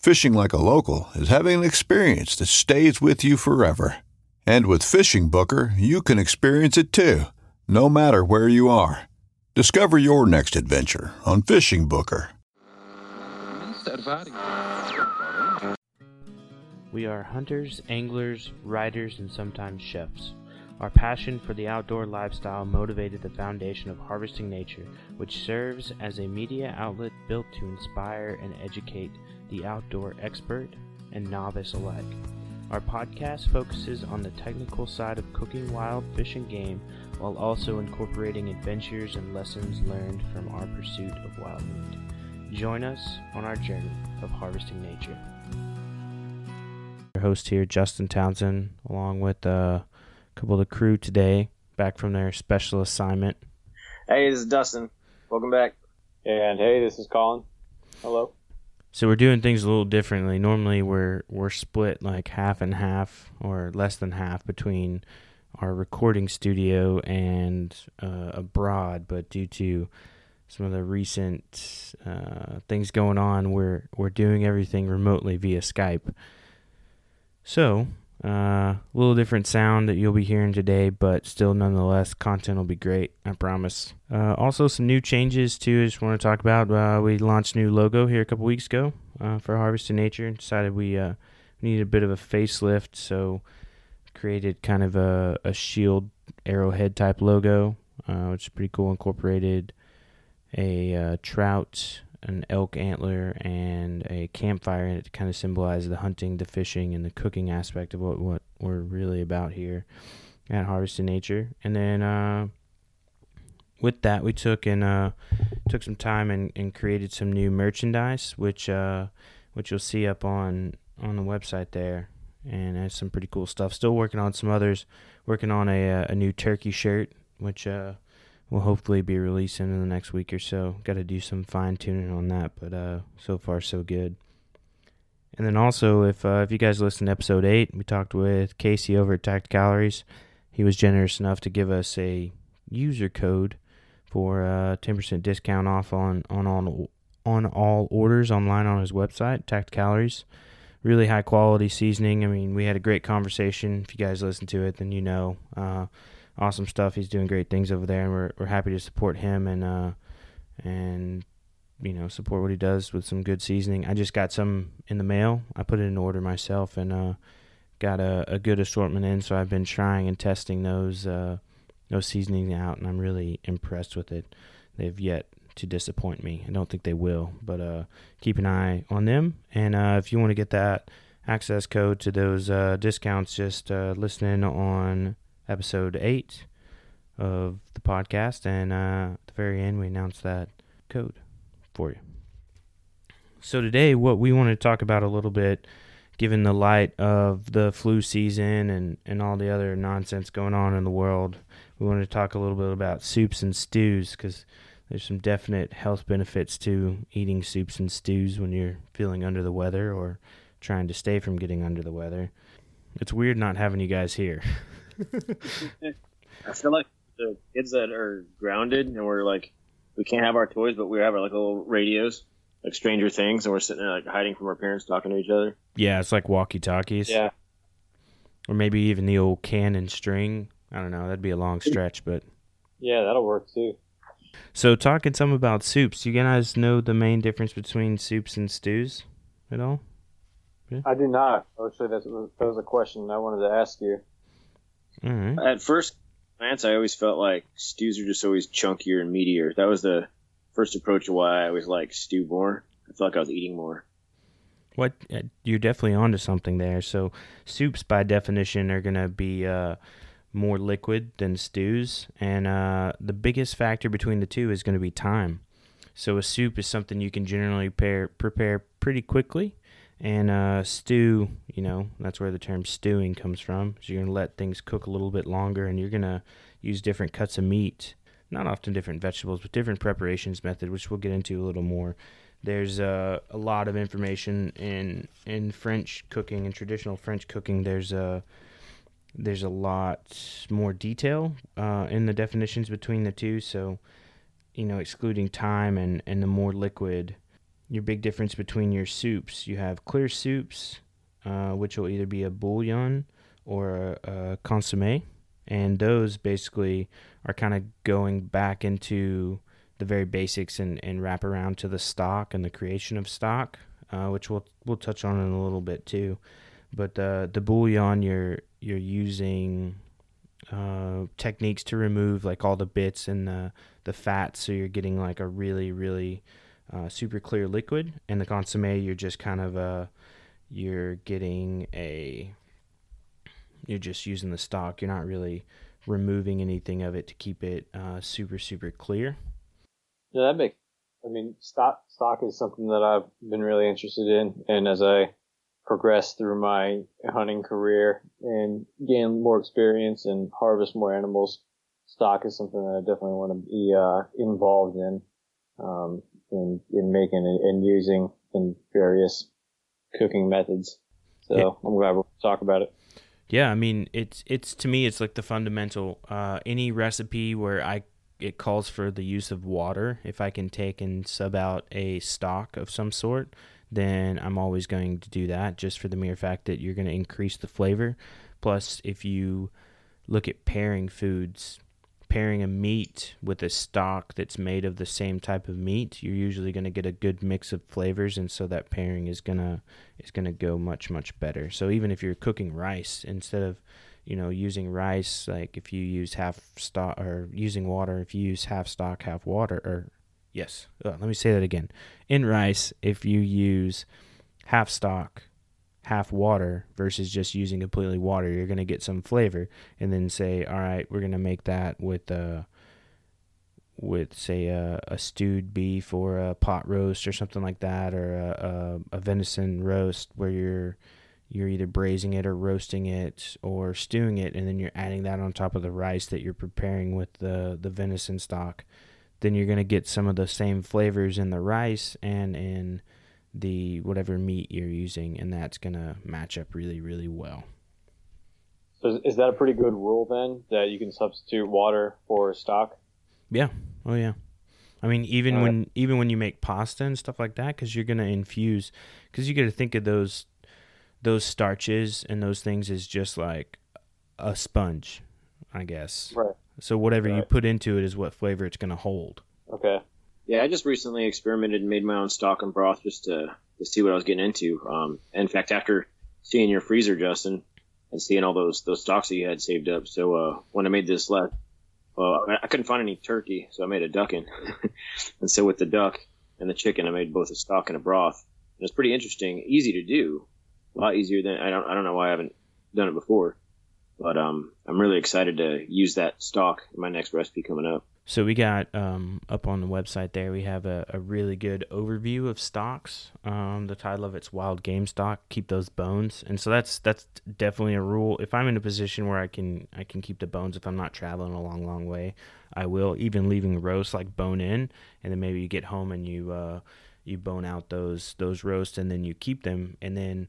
Fishing like a local is having an experience that stays with you forever. And with Fishing Booker, you can experience it too, no matter where you are. Discover your next adventure on Fishing Booker. We are hunters, anglers, riders, and sometimes chefs. Our passion for the outdoor lifestyle motivated the foundation of Harvesting Nature, which serves as a media outlet built to inspire and educate the outdoor expert and novice alike. Our podcast focuses on the technical side of cooking wild fish and game while also incorporating adventures and lessons learned from our pursuit of wild meat. Join us on our journey of harvesting nature. Our host here, Justin Townsend, along with uh, a couple of the crew today, back from their special assignment. Hey, this is Dustin. Welcome back. And hey, this is Colin. Hello. So we're doing things a little differently. Normally we're we're split like half and half or less than half between our recording studio and uh, abroad, but due to some of the recent uh, things going on, we're we're doing everything remotely via Skype. So uh, a little different sound that you'll be hearing today, but still, nonetheless, content will be great. I promise. Uh, also, some new changes too. I just want to talk about. Uh, we launched new logo here a couple weeks ago uh, for Harvesting Nature. and Decided we uh, needed a bit of a facelift, so created kind of a, a shield arrowhead type logo, uh, which is pretty cool. Incorporated a trout an elk antler and a campfire and it kind of symbolize the hunting, the fishing, and the cooking aspect of what, what we're really about here at Harvesting Nature. And then uh, with that, we took and uh, took some time and, and created some new merchandise, which uh, which you'll see up on on the website there, and has some pretty cool stuff. Still working on some others. Working on a uh, a new turkey shirt, which uh, will hopefully be releasing in the next week or so. Got to do some fine tuning on that, but uh, so far so good. And then also, if uh, if you guys listened to episode eight, we talked with Casey over at Tact Calories. He was generous enough to give us a user code for a uh, ten percent discount off on on all on all orders online on his website. Tact Calories, really high quality seasoning. I mean, we had a great conversation. If you guys listen to it, then you know. Uh, awesome stuff. He's doing great things over there, and we're we're happy to support him and uh and you know support what he does with some good seasoning. I just got some in the mail. I put it in order myself and uh got a, a good assortment in. So I've been trying and testing those uh those seasonings out, and I'm really impressed with it. They've yet to disappoint me. I don't think they will, but uh, keep an eye on them. And uh, if you want to get that access code to those uh, discounts, just uh, listen on episode eight of the podcast, and uh, at the very end, we announced that code for you. So today, what we want to talk about a little bit, given the light of the flu season and and all the other nonsense going on in the world, we want to talk a little bit about soups and stews because there's some definite health benefits to eating soups and stews when you're feeling under the weather or trying to stay from getting under the weather. It's weird not having you guys here. I feel like the kids that are grounded and we're like, we can't have our toys, but we have our like little radios, like Stranger Things, and we're sitting there like hiding from our parents, talking to each other. Yeah, it's like walkie talkies. Yeah. Or maybe even the old can and string. I don't know. That'd be a long stretch, but Yeah, that'll work too. so talking some about soups. You guys know the main difference between soups and stews at all? I do not. Actually, that was a question I wanted to ask you. Right. At first glance, I always felt like stews are just always chunkier and meatier. That was the first approach of why I always like stew more. I felt like I was eating more. What uh, you're definitely onto something there. So soups, by definition, are gonna be uh, more liquid than stews, and uh, the biggest factor between the two is gonna be time. So a soup is something you can generally pair, prepare pretty quickly, and uh, stew, you know, that's where the term stewing comes from. So you're gonna let things cook a little bit longer, and you're gonna use different cuts of meat, not often different vegetables, but different preparations method, which we'll get into a little more there's uh, a lot of information in in French cooking and traditional French cooking. There's a there's a lot more detail uh, in the definitions between the two. So, you know, excluding time and and the more liquid, your big difference between your soups. You have clear soups, uh, which will either be a bouillon or a, a consommé, and those basically are kind of going back into the very basics and, and wrap around to the stock and the creation of stock, uh, which we'll we'll touch on in a little bit too. But the the bouillon you're you're using uh, techniques to remove like all the bits and the the fat, so you're getting like a really really uh, super clear liquid. And the consommé you're just kind of uh you're getting a you're just using the stock. You're not really removing anything of it to keep it uh, super super clear. Yeah, that makes. I mean, stock stock is something that I've been really interested in, and as I progress through my hunting career and gain more experience and harvest more animals, stock is something that I definitely want to be uh, involved in, um, in in making and, and using in various cooking methods. So Yeah. I'm glad we'll talk about it. Yeah, I mean it's it's to me it's like the fundamental. Uh, any recipe where I it calls for the use of water, if I can take and sub out a stock of some sort, then I'm always going to do that, just for the mere fact that you're going to increase the flavor. Plus, if you look at pairing foods, pairing a meat with a stock that's made of the same type of meat, you're usually going to get a good mix of flavors, and so that pairing is gonna is gonna go much much better. So even if you're cooking rice, instead of you know using rice, like if you use half stock or using water, if you use half stock, half water, or yes, uh, let me say that again. In rice, if you use half stock, half water versus just using completely water, you're going to get some flavor. And then say, all right, we're going to make that with uh with say a, a stewed beef or a pot roast or something like that, or a, a, a venison roast where you're you're either braising it or roasting it or stewing it, and then you're adding that on top of the rice that you're preparing with the the venison stock. Then you're gonna get some of the same flavors in the rice and in the whatever meat you're using, and that's gonna match up really really well. So is, that a pretty good rule then that you can substitute water for stock? Yeah. Oh yeah. I mean, even All right. when even when you make pasta and stuff like that, because you're gonna infuse, because you got to think of those those starches and those things as just like a sponge, I guess. Right. So whatever you put into it is what flavor it's gonna hold. Okay. Yeah, I just recently experimented and made my own stock and broth just to, to see what I was getting into. Um, in fact, after seeing your freezer, Justin, and seeing all those those stocks that you had saved up, so uh, when I made this last, well, I, couldn't find any turkey, so I made a ducking, and so with the duck and the chicken, I made both a stock and a broth. And it's pretty interesting, easy to do, a lot easier than I don't I don't know why I haven't done it before, but um, I'm really excited to use that stock in my next recipe coming up. So we got um, up on the website there. We have a, a really good overview of stocks. Um, the title of it's Wild Game Stock. Keep those bones, and so that's that's definitely a rule. If I'm in a position where I can I can keep the bones, if I'm not traveling a long long way, I will. Even leaving roast like bone in, and then maybe you get home and you uh, you bone out those those roasts, and then you keep them, and then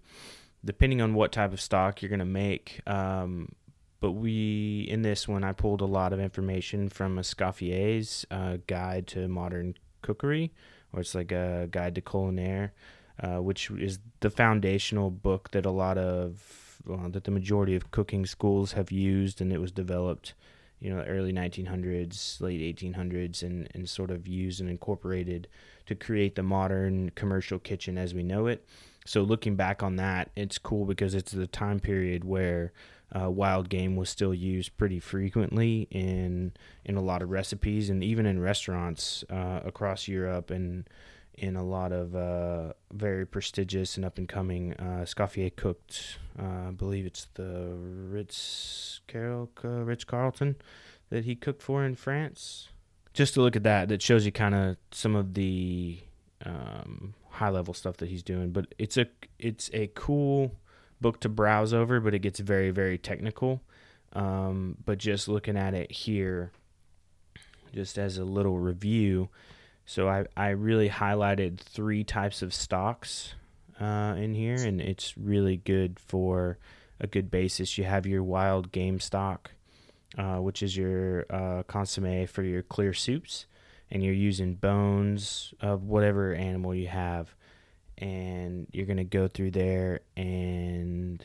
depending on what type of stock you're gonna make. Um, but we in this one I pulled a lot of information from Escoffier's uh, guide to modern cookery, or it's like a guide to culinaire, uh, which is the foundational book that a lot of well, that the majority of cooking schools have used, and it was developed, you know, early 1900s, late 1800s, and and sort of used and incorporated to create the modern commercial kitchen as we know it. So looking back on that, it's cool because it's the time period where uh, wild game was still used pretty frequently in in a lot of recipes and even in restaurants uh, across Europe and in a lot of uh, very prestigious and up and coming. Uh, Scoffier cooked, uh, I believe it's the Ritz Carol Ritz Carlton that he cooked for in France. Just to look at that, that shows you kind of some of the um, high level stuff that he's doing. But it's a it's a cool book to browse over, but it gets very, very technical. Um, but just looking at it here, just as a little review, so I, I really highlighted three types of stocks uh, in here, and it's really good for a good basis. You have your wild game stock, uh, which is your uh, consomme for your clear soups, and you're using bones of whatever animal you have and you're going to go through there and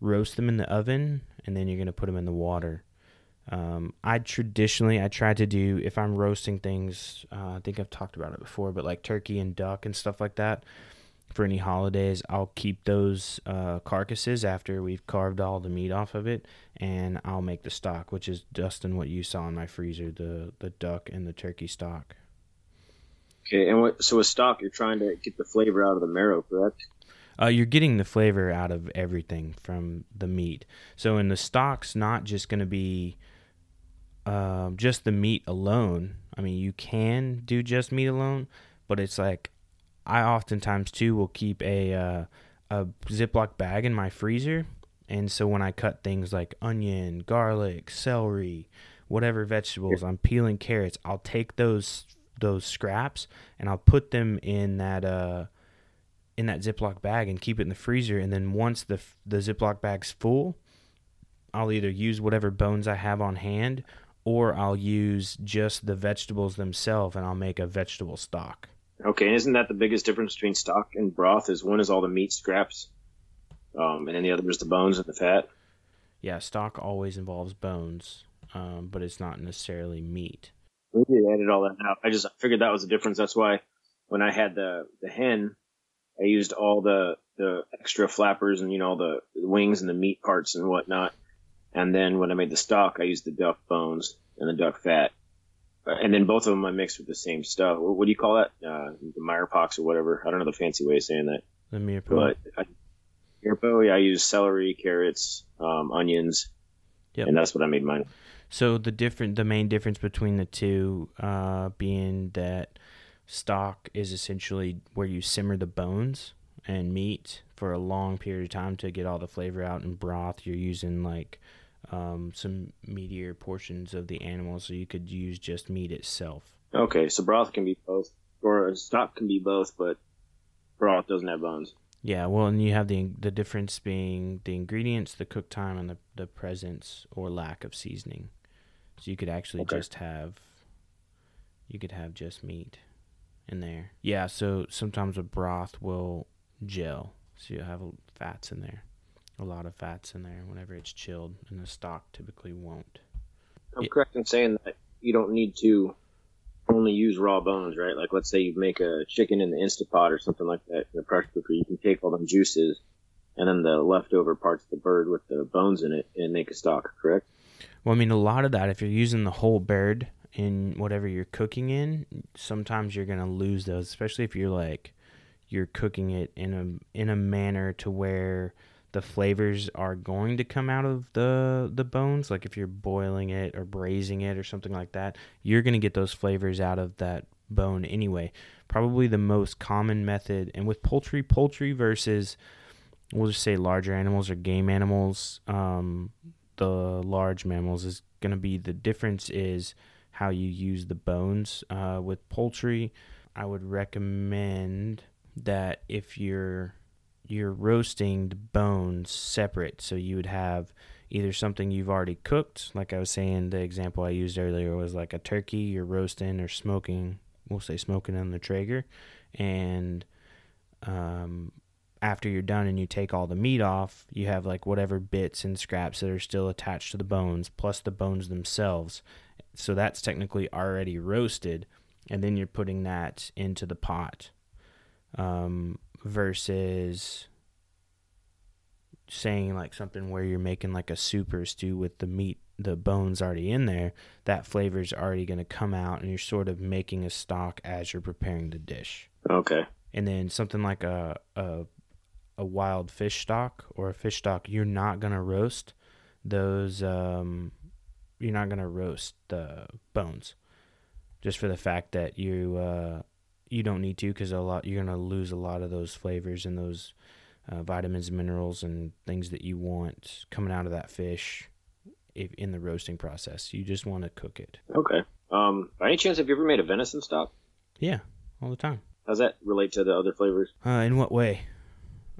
roast them in the oven and then you're going to put them in the water. Um, i traditionally i try to do if i'm roasting things uh, i think i've talked about it before but like turkey and duck and stuff like that for any holidays i'll keep those uh, carcasses after we've carved all the meat off of it and i'll make the stock which is dustin what you saw in my freezer the, the duck and the turkey stock Okay, and what? So with stock, you're trying to get the flavor out of the marrow, correct? Uh, you're getting the flavor out of everything from the meat. So in the stock's not just going to be um, just the meat alone. I mean, you can do just meat alone, but it's like I oftentimes too will keep a uh, a Ziploc bag in my freezer, and so when I cut things like onion, garlic, celery, whatever vegetables, I'm peeling carrots, I'll take those those scraps and I'll put them in that uh in that Ziploc bag and keep it in the freezer. And then once the the Ziploc bag's full, I'll either use whatever bones I have on hand, or I'll use just the vegetables themselves, and I'll make a vegetable stock. Okay, and isn't that the biggest difference between stock and broth? Is one is all the meat scraps, um, and then the other is the bones and the fat. Yeah, stock always involves bones, um, but it's not necessarily meat. We did edit all that out. I just figured that was the difference. That's why when I had the the hen, I used all the the extra flappers and you know the, the wings and the meat parts and whatnot. And then when I made the stock, I used the duck bones and the duck fat. Uh, and then both of them I mixed with the same stuff. What, what do you call that? Uh, the Mirepoix or whatever. I don't know the fancy way of saying that. The Mirepoix. But I, Mirepoix, yeah, I use celery, carrots, um, onions, yep. and that's what I made mine. So the different, the main difference between the two, uh, being that stock is essentially where you simmer the bones and meat for a long period of time to get all the flavor out. In broth, you're using like um, some meatier portions of the animal, so you could use just meat itself. Okay, so broth can be both, or stock can be both, but broth doesn't have bones. Yeah, well, and you have the the difference being the ingredients, the cook time, and the the presence or lack of seasoning. So you could actually okay. just have you could have just meat in there. Yeah, so sometimes a broth will gel. So you have fats in there. A lot of fats in there whenever it's chilled and the stock typically won't. I'm correct in saying that you don't need to only use raw bones, right? Like let's say you make a chicken in the Instapot or something like that in the pressure cooker, you can take all them juices and then the leftover parts of the bird with the bones in it and make a stock, correct? Well, I mean, a lot of that, if you're using the whole bird in whatever you're cooking in, sometimes you're gonna lose those, especially if you're like you're cooking it in a in a manner to where the flavors are going to come out of the the bones. Like if you're boiling it or braising it or something like that, you're gonna get those flavors out of that bone anyway. Probably the most common method, and with poultry, poultry versus we'll just say larger animals or game animals. Um, the large mammals is going to be the difference is how you use the bones. Uh, with poultry, I would recommend that if you're you're roasting the bones separate, so you would have either something you've already cooked, like I was saying, the example I used earlier was like a turkey you're roasting or smoking. We'll say smoking on the Traeger, and um, after you're done and you take all the meat off, you have like whatever bits and scraps that are still attached to the bones, plus the bones themselves. So that's technically already roasted, and then you're putting that into the pot. Um, versus saying like something where you're making like a soup or stew with the meat, the bones already in there, that flavor is already going to come out, and you're sort of making a stock as you're preparing the dish. Okay. And then something like a, a a wild fish stock or a fish stock, you're not gonna roast those. Um, you're not gonna roast the bones, just for the fact that you uh, you don't need to because a lot you're gonna lose a lot of those flavors and those uh, vitamins, minerals, and things that you want coming out of that fish if, in the roasting process. You just want to cook it. Okay. Um, by any chance, have you ever made a venison stock? Yeah, all the time. How's that relate to the other flavors? Uh, in what way?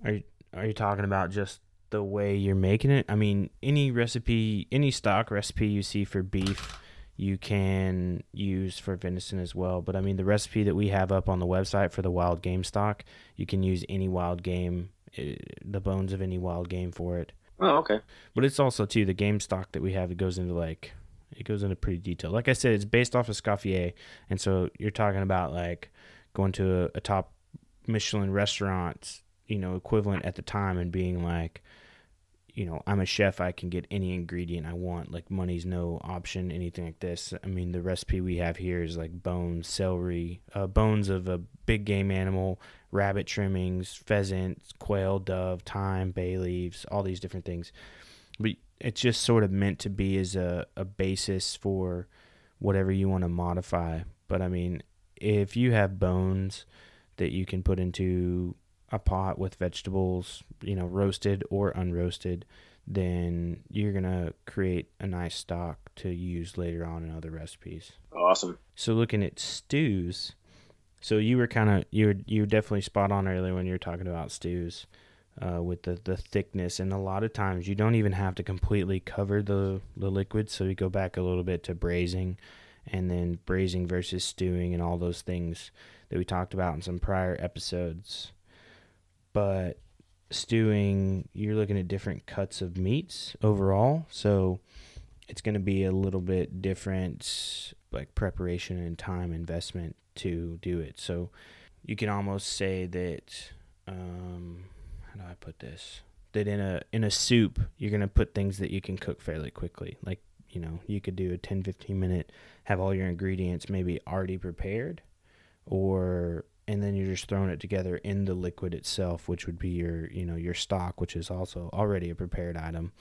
Are you, are you talking about just the way you're making it? I mean, any recipe, any stock recipe you see for beef, you can use for venison as well. But I mean, the recipe that we have up on the website for the wild game stock, you can use any wild game, eh, the bones of any wild game for it. Oh, okay. But it's also too the game stock that we have. It goes into like it goes into pretty detail. Like I said, it's based off of Scoffier, and so you're talking about like going to a, a top Michelin restaurant you know, equivalent at the time and being like, you know, I'm a chef, I can get any ingredient I want. Like money's no option, anything like this. I mean, the recipe we have here is like bones, celery, uh, bones of a big game animal, rabbit trimmings, pheasant, quail, dove, thyme, bay leaves, all these different things. But it's just sort of meant to be as a, a basis for whatever you want to modify. But I mean, if you have bones that you can put into a pot with vegetables, you know, roasted or unroasted, then you're going to create a nice stock to use later on in other recipes. Awesome. So looking at stews, so you were kind of you were you were definitely spot on earlier when you were talking about stews. Uh, with the, the thickness and a lot of times you don't even have to completely cover the, the liquid so we go back a little bit to braising and then braising versus stewing and all those things that we talked about in some prior episodes but stewing you're looking at different cuts of meats overall. So it's going to be a little bit different like preparation and time investment to do it. So you can almost say that um, how do i put this? That in a in a soup you're going to put things that you can cook fairly quickly. Like you know you could do a 10 15 minute have all your ingredients maybe already prepared or and then you're just throwing it together in the liquid itself, which would be your, you know, your stock, which is also already a prepared item.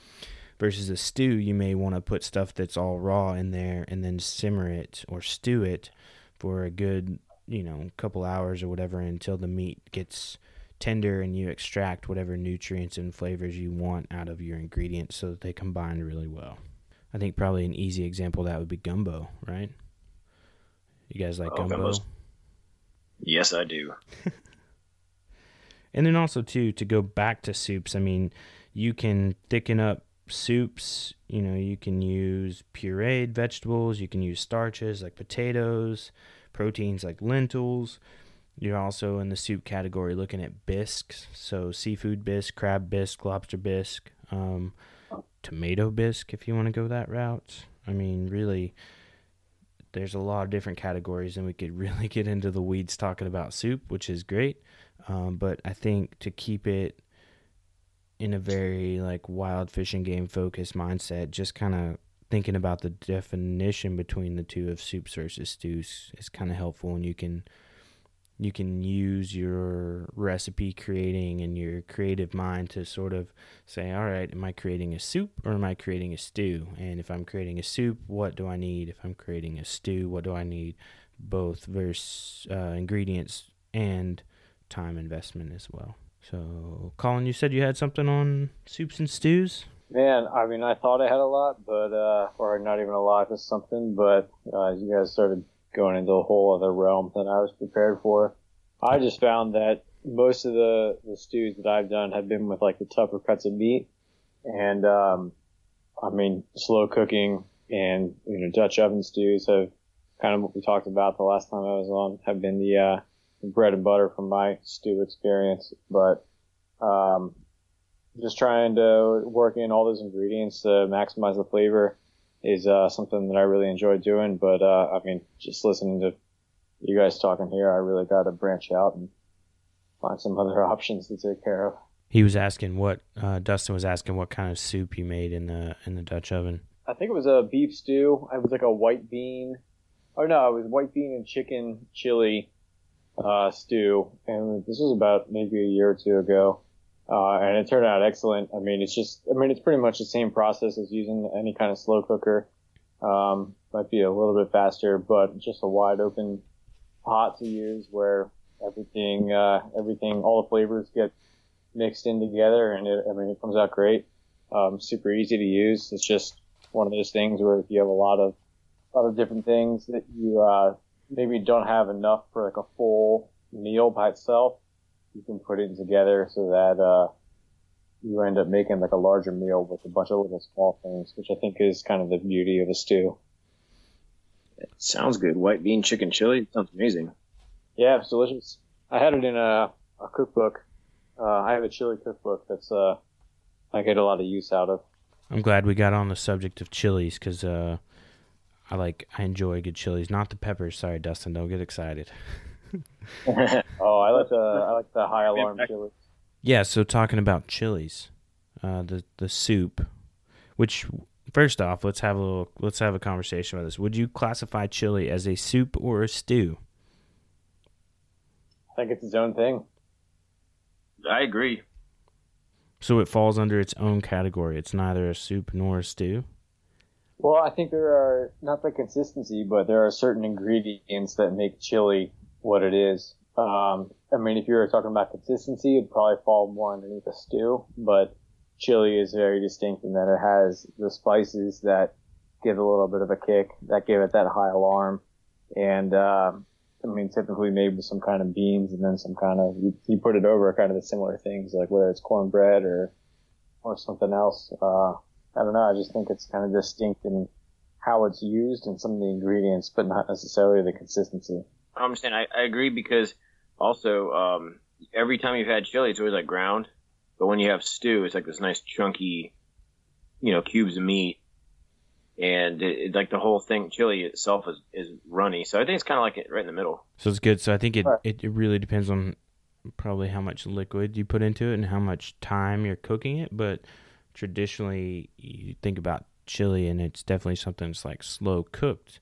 Versus a stew, you may want to put stuff that's all raw in there and then simmer it or stew it for a good, you know, couple hours or whatever until the meat gets tender and you extract whatever nutrients and flavors you want out of your ingredients so that they combine really well. I think probably an easy example that would be gumbo, right? You guys like oh, gumbo? Gumbo's Yes, I do. and then also too to go back to soups. I mean, you can thicken up soups. You know, you can use pureed vegetables. You can use starches like potatoes, proteins like lentils. You're also in the soup category looking at bisques, so seafood bisque, crab bisque, lobster bisque, um, tomato bisque if you want to go that route. I mean, really, there's a lot of different categories, and we could really get into the weeds talking about soup, which is great. Um, but I think to keep it in a very like wild fishing game focused mindset, just kind of thinking about the definition between the two of soups versus stews is kind of helpful, and you can you can use your recipe creating and your creative mind to sort of say, all right, am I creating a soup or am I creating a stew? And if I'm creating a soup, what do I need? If I'm creating a stew, what do I need? Both versus uh, ingredients and time investment as well. So, Colin, you said you had something on soups and stews? Man, I mean, I thought I had a lot, but, uh, or not even a lot, just something, but uh, you guys started going into a whole other realm than I was prepared for. I just found that most of the, the stews that I've done have been with like the tougher cuts of meat. And, um, I mean, slow cooking and you know Dutch oven stews have kind of what we talked about the last time I was on have been the, uh, bread and butter from my stew experience. But um, just trying to work in all those ingredients to maximize the flavor is uh, something that I really enjoy doing. But uh, I mean, just listening to you guys talking here, I really got to branch out and find some other options to take care of. He was asking what uh, Dustin was asking what kind of soup you made in the in the Dutch oven. I think it was a beef stew. It was like a white bean. Oh no, it was white bean and chicken chili uh, stew, and this was about maybe a year or two ago. Uh, and it turned out excellent. I mean, it's just, I mean, it's pretty much the same process as using any kind of slow cooker. Um, might be a little bit faster, but just a wide open pot to use where everything, uh, everything, all the flavors get mixed in together and it, I mean, it comes out great. Um, super easy to use. It's just one of those things where if you have a lot of, a lot of different things that you, uh, maybe don't have enough for like a full meal by itself, you can put it together so that uh, you end up making like a larger meal with a bunch of little small things, which I think is kind of the beauty of a stew. It sounds good. White bean chicken chili sounds amazing. Yeah, it's delicious. I had it in a, a cookbook. Uh, I have a chili cookbook that's uh, I get a lot of use out of. I'm glad we got on the subject of chilies because uh, I like I enjoy good chilies, not the peppers. Sorry, Dustin, don't get excited. oh, I like the I like the high alarm chili. Yeah, so talking about chilies, uh, the the soup, which first off, let's have a little let's have a conversation about this. Would you classify chili as a soup or a stew? I think it's its own thing. I agree. So it falls under its own category. It's neither a soup nor a stew. Well, I think there are not the consistency, but there are certain ingredients that make chili what it is. Um, I mean, if you were talking about consistency, it'd probably fall more underneath a stew, but chili is very distinct in that it has the spices that give a little bit of a kick, that give it that high alarm. And, uh, I mean, typically made with some kind of beans and then some kind of, you, you put it over kind of the similar things, like whether it's cornbread or, or something else. Uh, I don't know. I just think it's kind of distinct in how it's used and some of the ingredients, but not necessarily the consistency. I understand. I, I agree because also um, every time you've had chili, it's always like ground, but when you have stew, it's like this nice chunky, you know, cubes of meat, and it, it, like the whole thing, chili itself is is runny. So I think it's kind of like it right in the middle. So it's good. So I think it, it it really depends on probably how much liquid you put into it and how much time you're cooking it, but traditionally you think about chili and it's definitely something that's like slow cooked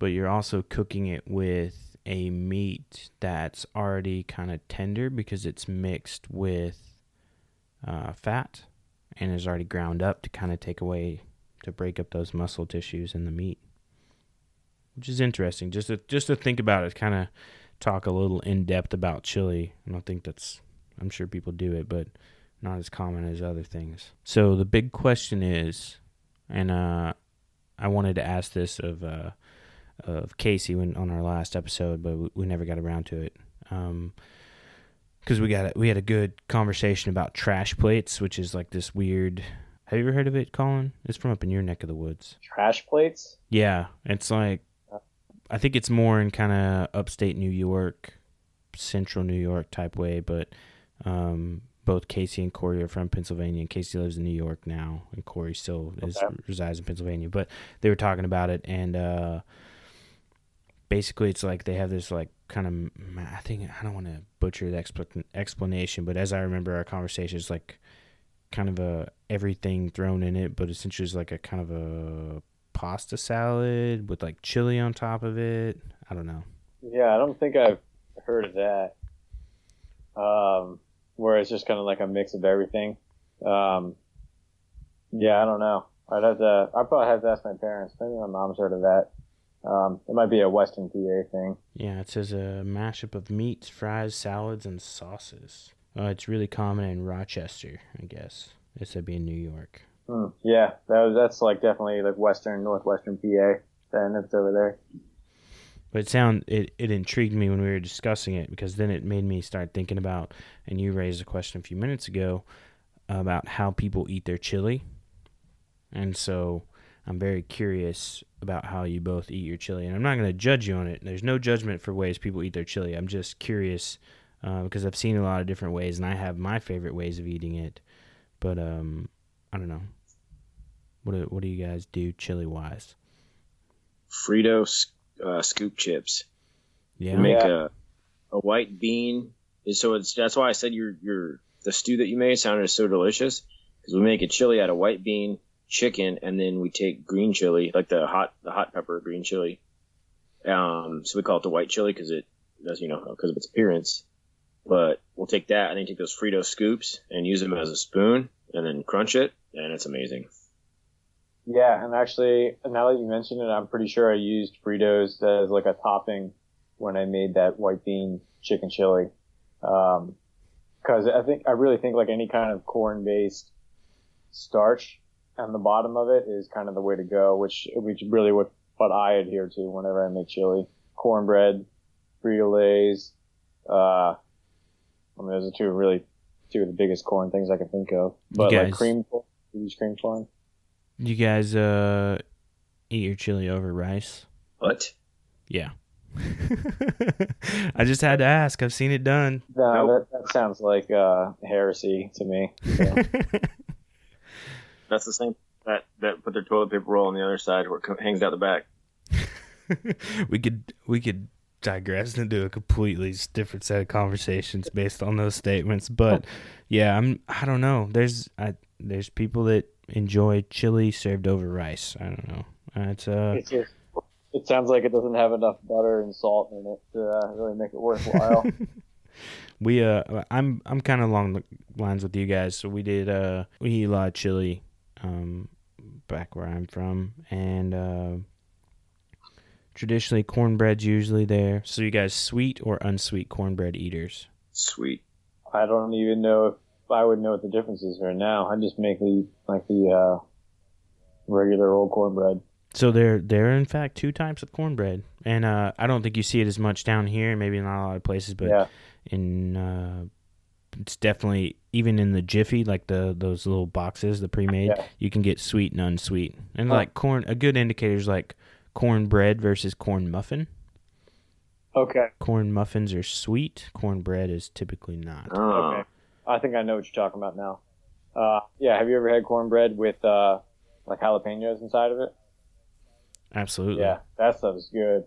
but you're also cooking it with a meat that's already kind of tender because it's mixed with uh, fat and is already ground up to kind of take away to break up those muscle tissues in the meat. Which is interesting. Just to just to think about it kind of talk a little in depth about chili. I don't think that's i'm sure people do it but not as common as other things. So the big question is and uh, i wanted to ask this of uh, of Casey when, on our last episode, but we, we never got around to it. Um, because we got a, we had a good conversation about trash plates, which is like this weird. Have you ever heard of it, Colin? It's from up in your neck of the woods. Trash plates? Yeah, it's like I think it's more in kind of upstate New York, central New York type way, but um, both Casey and Corey are from Pennsylvania. And Casey lives in New York now, and Corey still is resides in Pennsylvania. But they were talking about it, and uh, basically it's like they have this like kind of I think I don't want to butcher the expl- explanation, but as I remember our conversation, it's like kind of a everything thrown in it, but essentially it's like a kind of a pasta salad with like chili on top of it. I don't know. Yeah, I don't think I've heard of that. Um, where it's just kind of like a mix of everything. Um, yeah, I don't know. I'd have to. I probably have to ask my parents. Maybe my mom's heard of that. Um, it might be a Western PA thing. Yeah, it says a mashup of meats, fries, salads, and sauces. Uh, it's really common in Rochester, I guess. This would be in New York. Mm, yeah, that was that's like definitely like Western, Northwestern PA. Then it's over there. But it sound it, it intrigued me when we were discussing it because then it made me start thinking about and you raised a question a few minutes ago about how people eat their chili and so I'm very curious about how you both eat your chili. And I'm not going to judge you on it. There's no judgment for ways people eat their chili. I'm just curious uh, because I've seen a lot of different ways, and I have my favorite ways of eating it. But um, I don't know. What do, what do you guys do chili wise? Frito uh, scoop chips. Yeah, We make Yeah. a a white bean. So it's that's why I said your your the stew that you made sounded so delicious because we make a chili out of white bean, chicken, and then we take green chili like the hot the hot pepper green chili. Um, so we call it the white chili because it does you know because of its appearance. But we'll take that and then take those Frito scoops and use them as a spoon and then crunch it and it's amazing. Yeah, and actually, now that you mention it, I'm pretty sure I used Fritos as like a topping when I made that white bean chicken chili. Um cause I think, I really think like any kind of corn based starch on the bottom of it is kind of the way to go, which, which really what, what I adhere to whenever I make chili. Cornbread, Frito Lays, uh, I mean, those are two really, two of the biggest corn things I can think of. But like guys- cream, corn, you use cream corn. you guys uh, eat your chili over rice? What? Yeah. I just had to ask. I've seen it done. No, Nope. that, that sounds like uh, heresy to me. So, That's the same that that put their toilet paper roll on the other side where it hangs out the back. we could we could digress into a completely different set of conversations based on those statements. But yeah, I'm I don't know. There's I there's people that enjoy chili served over rice. I don't know. It's uh it's just, it sounds like it doesn't have enough butter and salt in it to uh, really make it worthwhile. we uh I'm I'm kind of along the lines with you guys. So we did uh we eat a lot of chili um back where I'm from and uh traditionally cornbread's usually there. So you guys sweet or unsweet cornbread eaters? Sweet. I don't even know if I would know what the difference is right now. I just make the like the uh, regular old cornbread. So there, there are in fact two types of cornbread, and uh, I don't think you see it as much down here. Maybe not a lot of places, but yeah, in uh, it's definitely even in the Jiffy, like the those little boxes, the pre-made, Yeah. you can get sweet and unsweet. And Huh. like corn, a good indicator is like cornbread versus corn muffin. okay, Corn muffins are sweet. Cornbread is typically not. Oh. okay. I think I know what you're talking about now. Uh, yeah, have you ever had cornbread with uh, like jalapenos inside of it? Absolutely. Yeah, that stuff is good,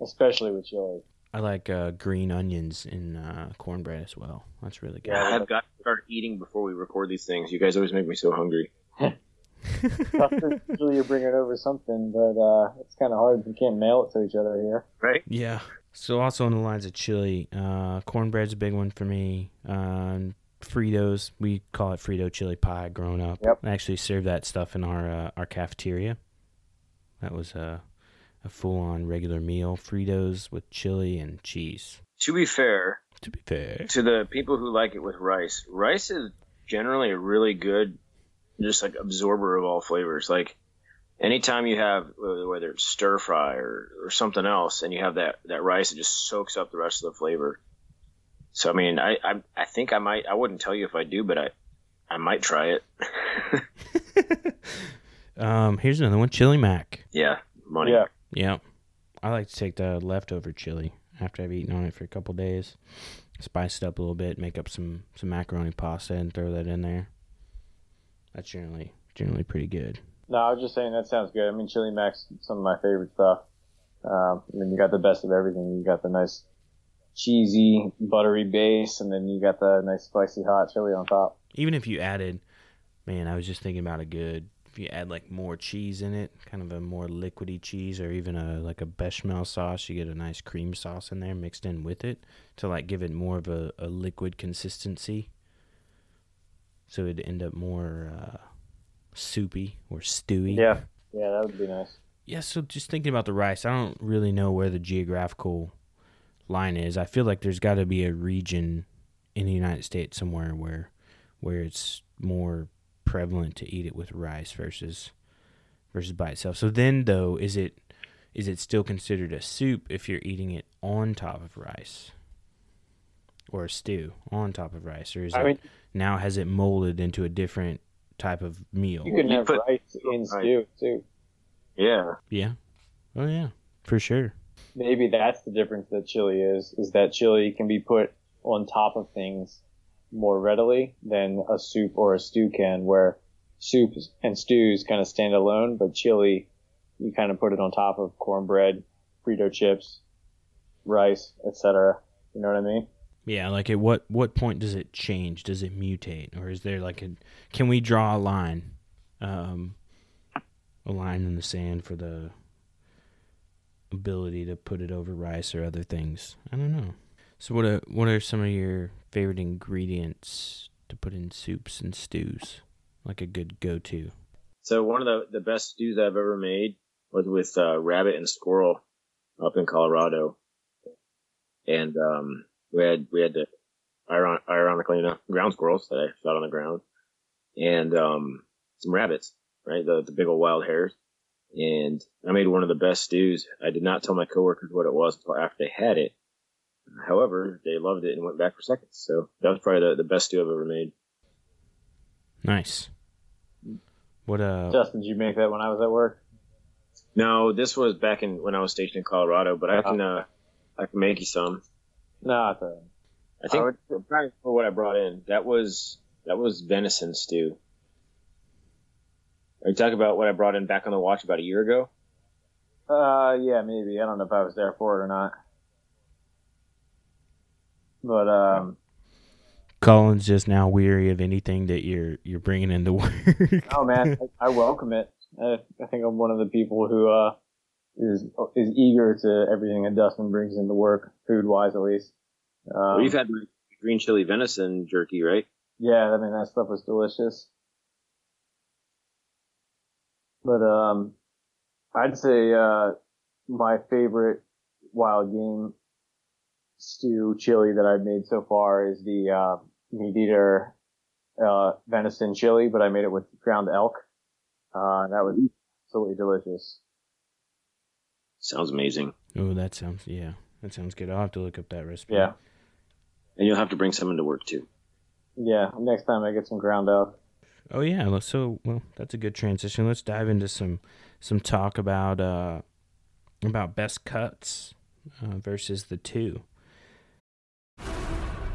especially with chili. I like uh, green onions in uh, cornbread as well. That's really good. Yeah. I've got to start eating before we record these things. You guys always make me so hungry. Usually you're bringing over something, but uh, it's kind of hard. We can't mail it to each other here. Right? Yeah. So also on the lines of chili, uh, cornbread's a big one for me. Um, Fritos, we call it Frito chili pie. Growing up, Yep. I actually served that stuff in our uh, our cafeteria. That was a a full on regular meal. Fritos with chili and cheese. To be fair, To be fair, to the people who like it with rice, rice is generally a really good, just like absorber of all flavors. Like anytime you have whether whether it's stir fry or, or something else, and you have that that rice, it just soaks up the rest of the flavor. So I mean, I I, I think I might. I wouldn't tell you if I do, but I I might try it. um, here's another one: chili mac. yeah, money. Yeah, Yeah, I like to take the leftover chili after I've eaten on it for a couple days, spice it up a little bit, make up some some macaroni pasta, and throw that in there. That's generally generally pretty good. no, I was just saying that sounds good. I mean, chili mac's some of my favorite stuff. Um, I mean, you got the best of everything. You got the nice cheesy, buttery base, and then you got the nice spicy hot chili on top. Even if you added, man, I was just thinking about a good. If you add like more cheese in it, kind of a more liquidy cheese, or even a like a bechamel sauce, you get a nice cream sauce in there mixed in with it to like give it more of a, a liquid consistency. So it'd end up more uh, soupy or stewy. Yeah, yeah, that would be nice. Yeah, so just thinking about the rice, I don't really know where the geographical line is. I feel like there's got to be a region in the United States somewhere where where it's more prevalent to eat it with rice versus versus by itself. So then though, is it is it still considered a soup if you're eating it on top of rice? Or a stew on top of rice or is I it mean, now has it molded into a different type of meal. You can have put- rice in stew too. Yeah. Yeah. Oh yeah, for sure. Maybe that's the difference that chili is, is that chili can be put on top of things more readily than a soup or a stew can, where soups and stews kind of stand alone, but chili, you kind of put it on top of cornbread, Frito chips, rice, etc. You know what I mean? Yeah, like at what what point does it change? Does it mutate, or is there like a can we draw a line, um, a line in the sand for the ability to put it over rice or other things? I don't know. So what are what are some of your favorite ingredients to put in soups and stews? Like a good go to. So one of the, the best stews I've ever made was with uh, rabbit and squirrel up in Colorado, and um, we had we had the iron, ironically enough ground squirrels that I shot on the ground, and um, some rabbits, right, the the big old wild hares, and I made one of the best stews. I did not tell my coworkers what it was until after they had it. However, they loved it and went back for seconds. So that was probably the, the best stew I've ever made. Nice. What uh? Justin, did you make that when I was at work? No, this was back in when I was stationed in Colorado, but I can uh, I can make you some. No, it's all right. I think I would- I'm trying to remember what I brought in. That was that was venison stew. Are you talking about what I brought in back on the watch about a year ago? Uh, yeah, maybe. I don't know if I was there for it or not. But um, Colin's just now weary of anything that you're you're bringing into work. oh man, I, I welcome it. I, I think I'm one of the people who uh is is eager to everything that Dustin brings into work, food wise at least. Um, well, you've had green chili venison jerky, right? Yeah, I mean that stuff was delicious. But um, I'd say uh, my favorite wild game stew chili that I've made so far is the uh, MeatEater uh, venison chili, but I made it with ground elk. Uh, that was absolutely delicious. Sounds amazing. oh, that sounds yeah, that sounds good. I'll have to look up that recipe. Yeah, And you'll have to bring some into work too. yeah. Next time I get some ground elk. Oh yeah, let's- so well, that's a good transition. Let's dive into some some talk about uh about best cuts uh, versus the two.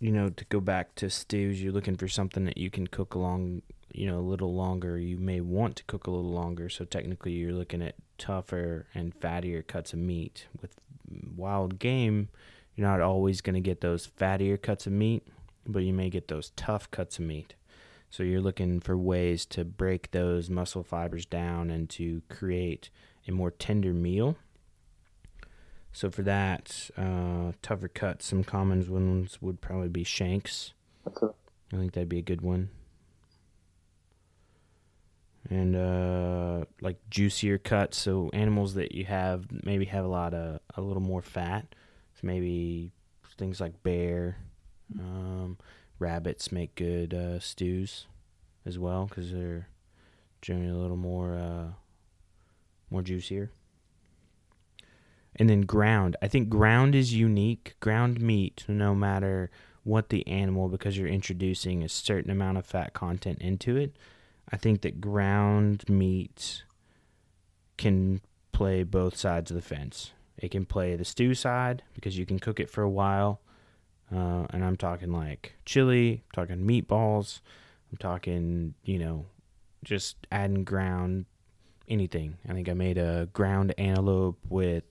you know, to go back to stews, you're looking for something that you can cook along, you know, a little longer. You may want to cook a little longer, so technically you're looking at tougher and fattier cuts of meat. With wild game, you're not always going to get those fattier cuts of meat, but you may get those tough cuts of meat. So you're looking for ways to break those muscle fibers down and to create a more tender meal. So for that, uh, tougher cuts, some common ones would probably be shanks. A, I think that'd be a good one. And uh, like juicier cuts, so animals that you have maybe have a lot of a little more fat. So maybe things like bear, um, rabbits make good uh, stews as well because they're generally a little more uh, more juicier. And then ground. I think ground is unique. Ground meat, no matter what the animal, because you're introducing a certain amount of fat content into it. I think that ground meat can play both sides of the fence. It can play the stew side because you can cook it for a while. Uh, and I'm talking like chili, I'm talking meatballs, I'm talking, you know, just adding ground anything. I think I made a ground antelope with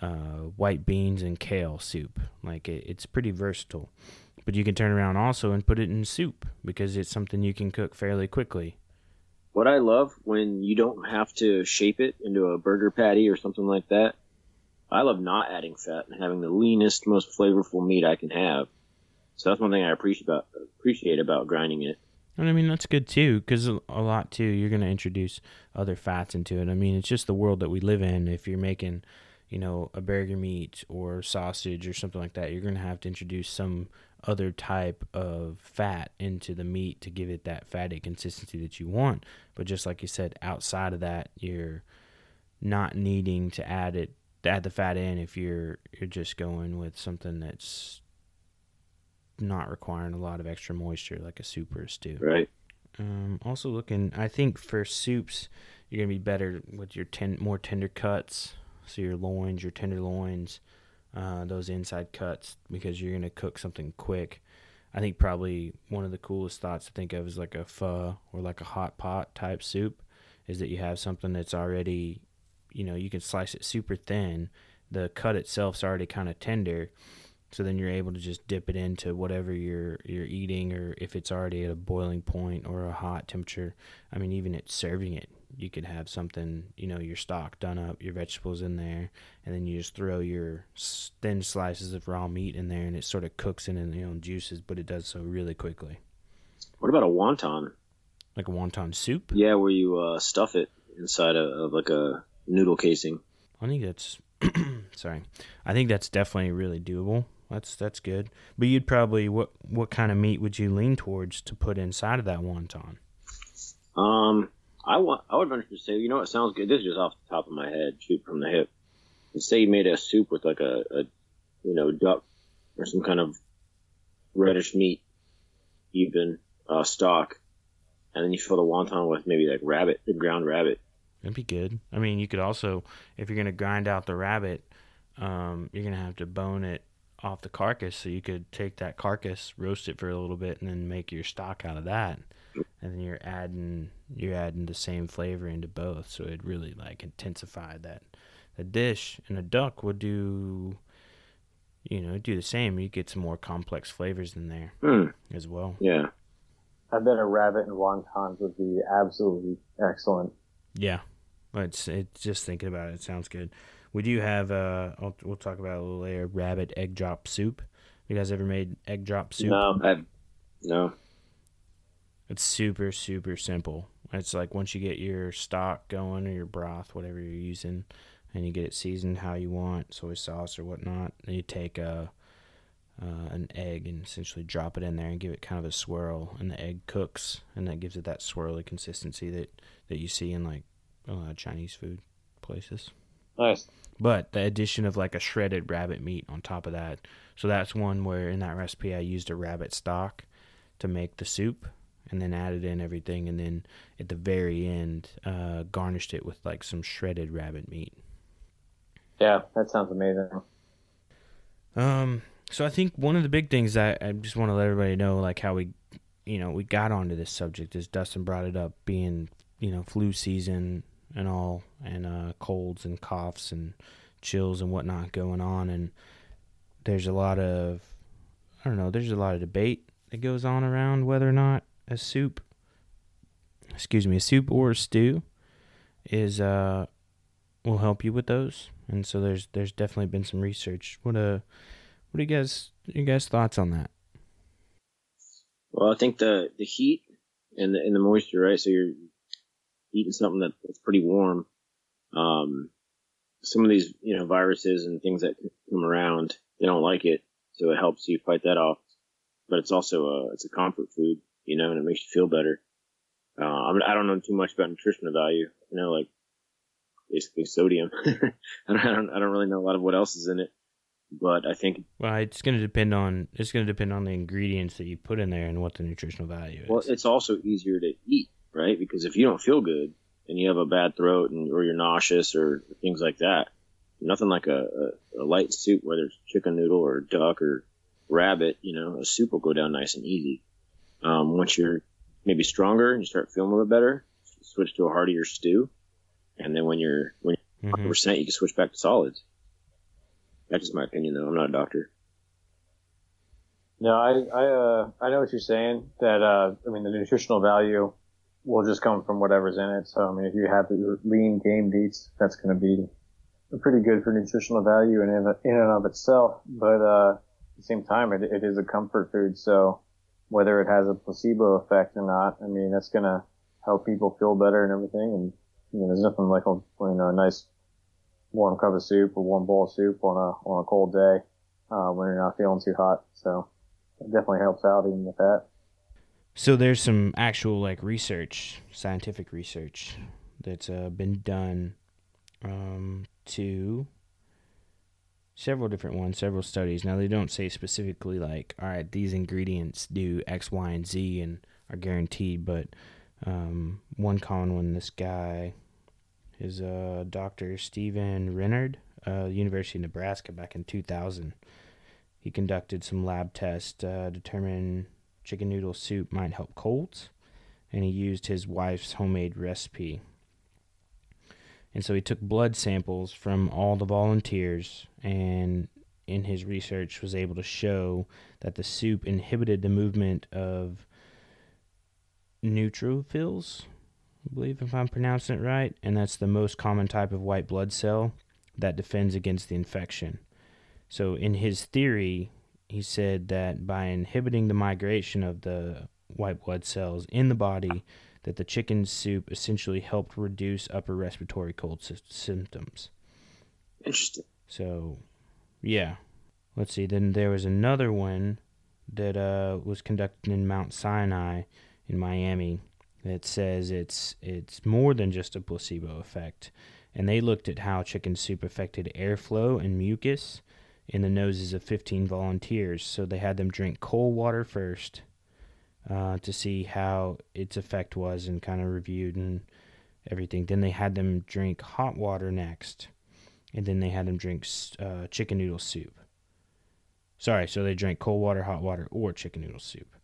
uh, white beans and kale soup. Like it, it's pretty versatile. But you can turn around also and put it in soup because it's something you can cook fairly quickly. What I love when you don't have to shape it into a burger patty or something like that. I love not adding fat and having the leanest, most flavorful meat I can have. So that's one thing I appreciate about appreciate about grinding it. And I mean that's good too, because a lot too, you're going to introduce other fats into it. I mean, it's just the world that we live in. If you're making, you know, a burger meat or sausage or something like that, you're going to have to introduce some other type of fat into the meat to give it that fatty consistency that you want. But just like you said, outside of that, you're not needing to add it, add the fat in if you're you're just going with something that's not requiring a lot of extra moisture like a soup or a stew. Right. Um, also looking, I think for soups, you're gonna be better with your ten more tender cuts. So your loins, your tenderloins, uh, those inside cuts, because you're gonna cook something quick. I think probably one of the coolest thoughts to think of is like a pho or like a hot pot type soup, is that you have something that's already, you know, you can slice it super thin. The cut itself's already kind of tender, so then you're able to just dip it into whatever you're you're eating, or if it's already at a boiling point or a hot temperature. I mean, even at serving it, you could have something, you know, your stock done up, your vegetables in there, and then you just throw your thin slices of raw meat in there, and it sort of cooks in its own juices, but it does so really quickly. What about a wonton? Like a wonton soup? Yeah, where you uh, stuff it inside of, of like a noodle casing. I think that's sorry. I think that's definitely really doable. That's that's good. But you'd probably what what kind of meat would you lean towards to put inside of that wonton? Um, I want I would venture to say, you know what sounds good. This is just off the top of my head, shoot from the hip. Let's say you made a soup with like a, a you know duck or some kind of reddish meat, even uh, stock, and then you fill the wonton with maybe like rabbit, the ground rabbit. That'd be good. I mean, you could also, if you're gonna grind out the rabbit, um, you're gonna have to bone it off the carcass. So you could take that carcass, roast it for a little bit, and then make your stock out of that. And then you're adding you're adding the same flavor into both, so it really like intensify that. The dish and a duck would do, you know, do the same. You get some more complex flavors in there Hmm. as well. Yeah. I bet a rabbit and wontons would be absolutely excellent. Yeah, it's it's just thinking about it. It sounds good. We do have uh, I'll, we'll talk about a little later. Rabbit egg drop soup. You guys ever made egg drop soup? No. I, no. It's super super simple. It's like once you get your stock going or your broth, whatever you're using, and you get it seasoned how you want, soy sauce or whatnot. Then you take a uh, an egg and essentially drop it in there and give it kind of a swirl, and the egg cooks, and that gives it that swirly consistency that that you see in like a lot of Chinese food places. Nice. But the addition of like a shredded rabbit meat on top of that. So that's one where in that recipe I used a rabbit stock to make the soup and then added in everything and then at the very end uh, garnished it with like some shredded rabbit meat. Yeah, that sounds amazing. Um so I think one of the big things that I just want to let everybody know like how we you know, we got onto this subject is Dustin brought it up being, you know, flu season and all and uh colds and coughs and chills and whatnot going on and there's a lot of I don't know, there's a lot of debate that goes on around whether or not a soup excuse me, a soup or a stew is uh will help you with those. And so there's there's definitely been some research. What uh what are you guys you guys thoughts on that? Well, I think the the heat and the and the moisture, right? So you're eating something that, that's pretty warm. Um, some of these, you know, viruses and things that come around, they don't like it, so it helps you fight that off. But it's also a it's a comfort food, you know, and it makes you feel better. Uh, I, don't know too much about nutritional value. You know, like basically sodium. I don't, I don't really know a lot of what else is in it, but I think Well, it's going to depend on it's going to depend on the ingredients that you put in there and what the nutritional value is. Well, it's also easier to eat, right? Because if you don't feel good and you have a bad throat and or you're nauseous or things like that, nothing like a, a, a light soup, whether it's chicken noodle or duck or rabbit, you know, a soup will go down nice and easy. Um, once you're maybe stronger and you start feeling a little better, switch to a heartier stew, and then when you're when you're Mhm. percent, you can switch back to solids. That's just my opinion, though. I'm not a doctor. No, I I uh I know what you're saying. That uh I mean the nutritional value will just come from whatever's in it. So I mean if you have your lean game meats, that's going to be pretty good for nutritional value in and in and of itself. But uh, at the same time, it, it is a comfort food. So whether it has a placebo effect or not. I mean, that's gonna help people feel better and everything. And you know, there's nothing like a you know a nice warm cup of soup or warm bowl of soup on a on a cold day uh, when you're not feeling too hot. So it definitely helps out even with that. So there's some actual like research, scientific research that's uh, been done um, to several different ones, several studies. Now they don't say specifically like, all right, these ingredients do X, Y, and Z and are guaranteed, but um, one common one, this guy is uh, Dr. Stephen Rennard, uh, University of Nebraska, back in 2000. He conducted some lab tests, uh, determined chicken noodle soup might help colds, and he used his wife's homemade recipe. And so he took blood samples from all the volunteers and in his research was able to show that the soup inhibited the movement of neutrophils, I believe if I'm pronouncing it right, and that's the most common type of white blood cell that defends against the infection. So in his theory, he said that by inhibiting the migration of the white blood cells in the body, that the chicken soup essentially helped reduce upper respiratory cold sy- symptoms. Interesting. So, yeah. Let's see. Then there was another one that uh, was conducted in Mount Sinai in Miami that says it's it's more than just a placebo effect. And they looked at how chicken soup affected airflow and mucus in the noses of 15 volunteers. So they had them drink cold water first uh, to see how its effect was and kind of reviewed and everything. Then they had them drink hot water next and then they had them drink uh, chicken noodle soup. Sorry, so they drank cold water, hot water, or chicken noodle soup.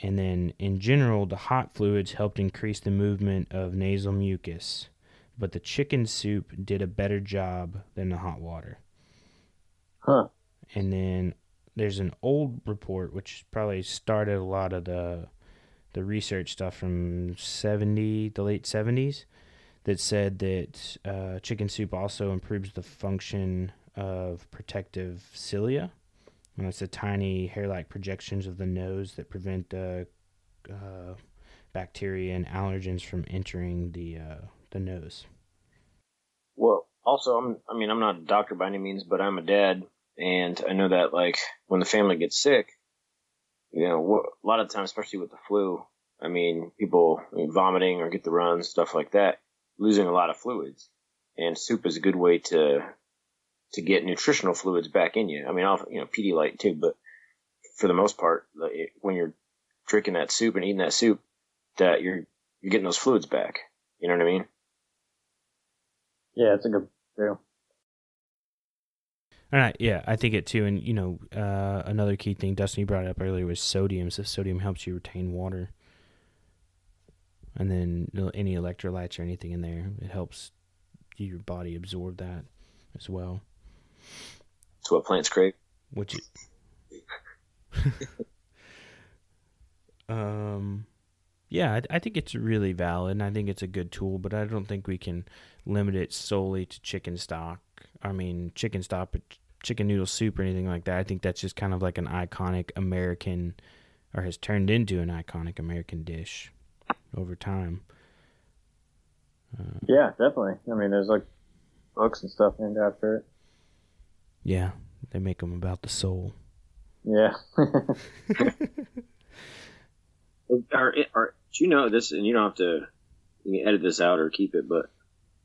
And then in general, the hot fluids helped increase the movement of nasal mucus, but the chicken soup did a better job than the hot water. Huh. And then there's an old report which probably started a lot of the the research stuff from 70 the late 70s that said that uh, chicken soup also improves the function of protective cilia. And it's the tiny hair-like projections of the nose that prevent uh, uh, bacteria and allergens from entering the uh, the nose. Well, also, I'm. I mean, I'm not a doctor by any means, but I'm a dad, and I know that like when the family gets sick, you know, a lot of times, especially with the flu, I mean, people I mean, vomiting or get the runs, stuff like that, losing a lot of fluids, and soup is a good way to to get nutritional fluids back in you. I mean, I'll, you know, Pedialyte too, but for the most part, when you're drinking that soup and eating that soup, that you're you're getting those fluids back. You know what I mean? Yeah, it's a good deal. All right, yeah, I think it too. And you know, uh, another key thing Dustin you brought up earlier was sodium. So sodium helps you retain water, and then any electrolytes or anything in there, it helps your body absorb that as well. That's what plants crave. Which, um, yeah, I, I think it's really valid. and I think it's a good tool, but I don't think we can limit it solely to chicken stock. I mean, chicken stock, chicken noodle soup, or anything like that. I think that's just kind of like an iconic American, or has turned into an iconic American dish over time. Uh, yeah, definitely. I mean, there's like books and stuff named after it. Yeah, they make them about the soul. Yeah. are, are, do you know this? And you don't have to you edit this out or keep it, but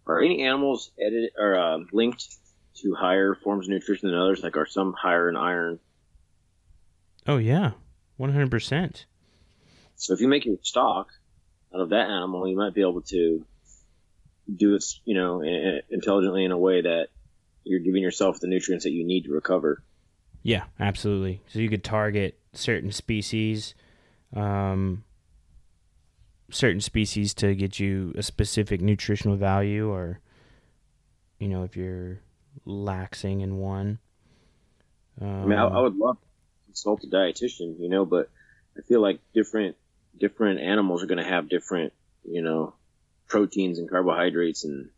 are any animals edit or uh, linked to higher forms of nutrition than others? Like, are some higher in iron? Oh yeah, one hundred percent. So if you make your stock out of that animal, you might be able to do it, you know, intelligently in a way that you're giving yourself the nutrients that you need to recover. Yeah, absolutely. So you could target certain species, um, certain species to get you a specific nutritional value, or you know, if you're laxing in one. Um, I mean, I, I would love to consult a dietitian, you know, but I feel like different different animals are going to have different, you know, proteins and carbohydrates and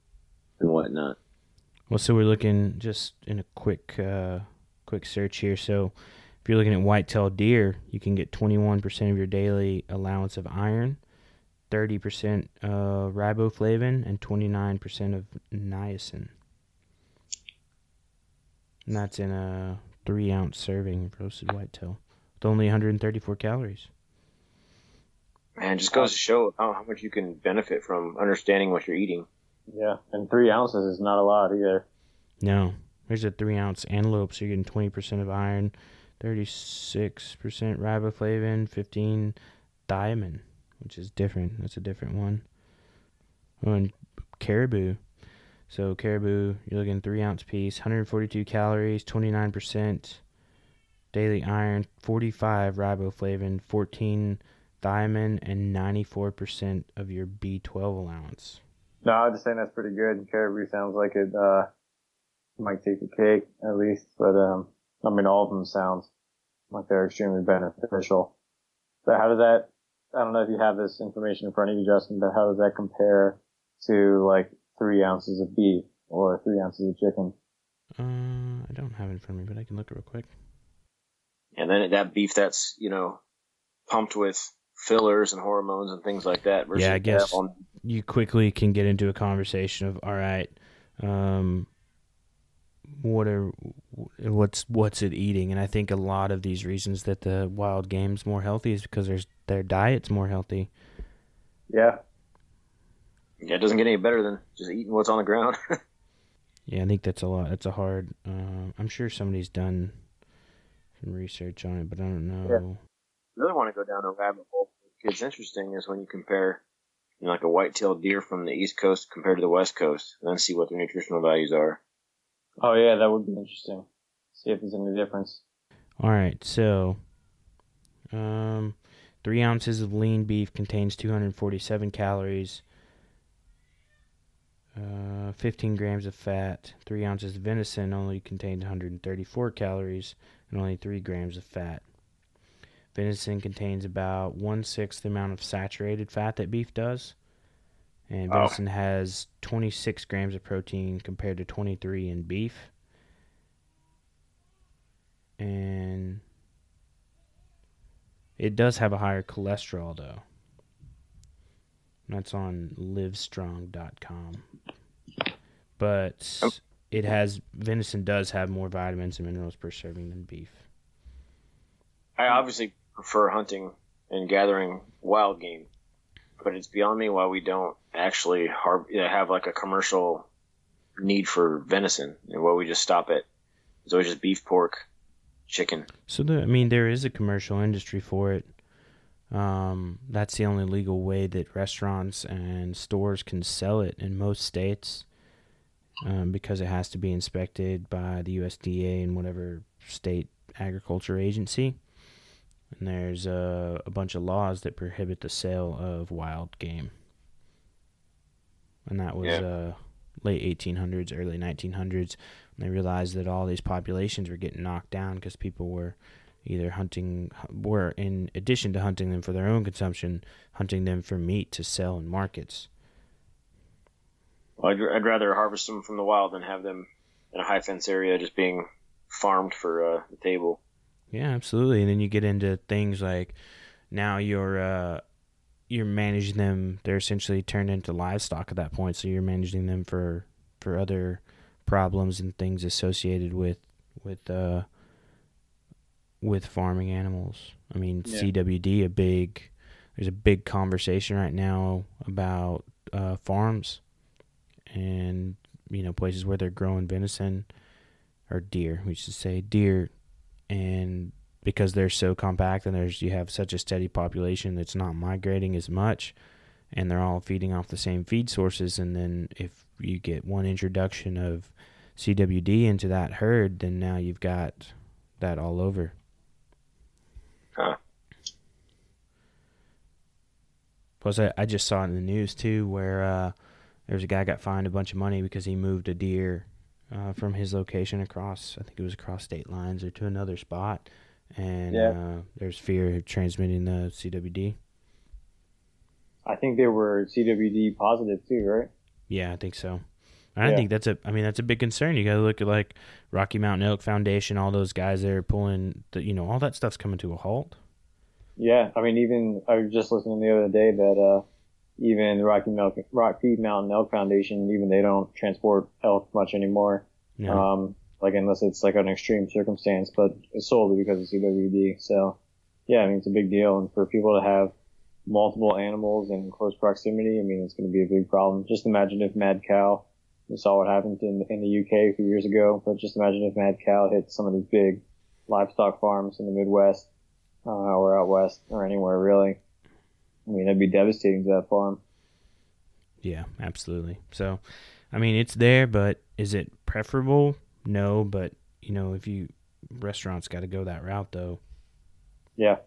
and whatnot. Well, so we're looking just in a quick uh, quick search here. So If you're looking at whitetail deer, you can get 21% of your daily allowance of iron, 30% uh, riboflavin, and 29% of niacin. And that's in a three ounce serving of roasted whitetail with only 134 calories. Man, it just goes to show how, how much you can benefit from understanding what you're eating. Yeah, and three ounces is not a lot either. No, there's a three ounce antelope, so you're getting 20% of iron, 36% riboflavin, 15 thiamine, which is different. That's a different one. Oh, and caribou. So caribou, you're looking three ounce piece, 142 calories, 29% daily iron, 45 riboflavin, 14 thiamine, and 94% of your B12 allowance. No, I was just saying that's pretty good. Caribou sounds like it uh, might take the cake at least, but um, I mean all of them sounds like they're extremely beneficial. So how does that? I don't know if you have this information in front of you, Justin, but how does that compare to like three ounces of beef or three ounces of chicken? Uh, I don't have it in front of me, but I can look real quick. And then that beef that's, you know, pumped with fillers and hormones and things like that. versus Yeah, I guess on- you quickly can get into a conversation of all right, um, what are what's what's it eating? And I think a lot of these reasons that the wild game's more healthy is because there's their diet's more healthy. Yeah, yeah, it doesn't get any better than just eating what's on the ground. Yeah, I think that's a lot. That's a hard. Uh, I'm sure somebody's done some research on it, but I don't know. really want to go down a rabbit hole. It's interesting is when you compare, you know, like a white-tailed deer from the East Coast compared to the West Coast, and then see what their nutritional values are. Oh yeah, that would be interesting. See if there's any difference. All right, so um, three ounces of lean beef contains 247 calories, uh, 15 grams of fat. Three ounces of venison only contained 134 calories and only three grams of fat. Venison contains about one sixth the amount of saturated fat that beef does, and Oh. venison has 26 grams of protein compared to 23 in beef. And it does have a higher cholesterol though. That's on livestrong.com. But Oh. it has venison does have more vitamins and minerals per serving than beef. I obviously prefer hunting and gathering wild game, but it's beyond me why we don't actually har- have like a commercial need for venison and why we just stop at it's always just beef, pork, chicken. So the, I mean, there is a commercial industry for it. Um, that's the only legal way that restaurants and stores can sell it in most states, um, because it has to be inspected by the USDA and whatever state agriculture agency. And there's a, a bunch of laws that prohibit the sale of wild game. And that was Yeah. uh, late 1800s, early 1900s. When they realized that all these populations were getting knocked down because people were either hunting, were in addition to hunting them for their own consumption, hunting them for meat to sell in markets. Well, I'd, I'd rather harvest them from the wild than have them in a high fence area just being farmed for uh, the table. Yeah, absolutely. And then you get into things like now you're uh, you're managing them. They're essentially turned into livestock at that point. So you're managing them for for other problems and things associated with with uh, with farming animals. I mean, Yeah. CWD a big there's a big conversation right now about uh, farms and you know places where they're growing venison or deer. We should say deer and because they're so compact and there's you have such a steady population that's not migrating as much and they're all feeding off the same feed sources and then if you get one introduction of CWD into that herd then now you've got that all over. Huh. Plus I, I just saw it in the news too where uh there was a guy got fined a bunch of money because he moved a deer uh, from his location across I think it was across state lines or to another spot and Yeah. uh, there's fear of transmitting the CWD. I think they were CWD positive too, right? Yeah, I think so. I Yeah. think that's a. I mean, that's a big concern. You got to look at like Rocky Mountain Elk Foundation, all those guys that are pulling. The, you know, all that stuff's coming to a halt. Yeah, I mean, even I was just listening the other day that uh, even the Rocky Mountain Rocky Mountain Elk Foundation, even they don't transport elk much anymore. Know? Um, like unless it's like an extreme circumstance, but it's solely because of CWD. So, yeah, I mean, it's a big deal, and for people to have multiple animals in close proximity, I mean, it's going to be a big problem. Just imagine if mad cow. We saw what happened in in the UK a few years ago, but just imagine if mad cow hit some of these big livestock farms in the Midwest uh, or out west or anywhere really. I mean, that'd be devastating to that farm. Yeah, absolutely. So, I mean, it's there, but is it preferable? No, but you know, if you restaurants got to go that route though. Yeah,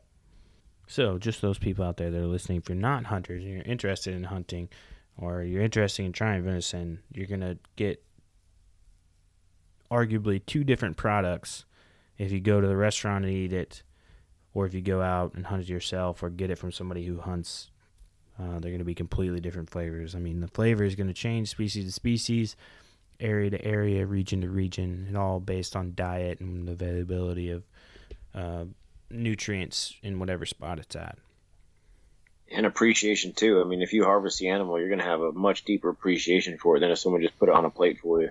So, just those people out there that are listening, if you're not hunters and you're interested in hunting, or you're interested in trying venison, you're gonna get arguably two different products if you go to the restaurant and eat it, or if you go out and hunt it yourself, or get it from somebody who hunts. Uh, they're going to be completely different flavors. I mean, the flavor is going to change species to species, area to area, region to region, and all based on diet and the availability of uh, nutrients in whatever spot it's at. And appreciation too. I mean, if you harvest the animal, you're going to have a much deeper appreciation for it than if someone just put it on a plate for you.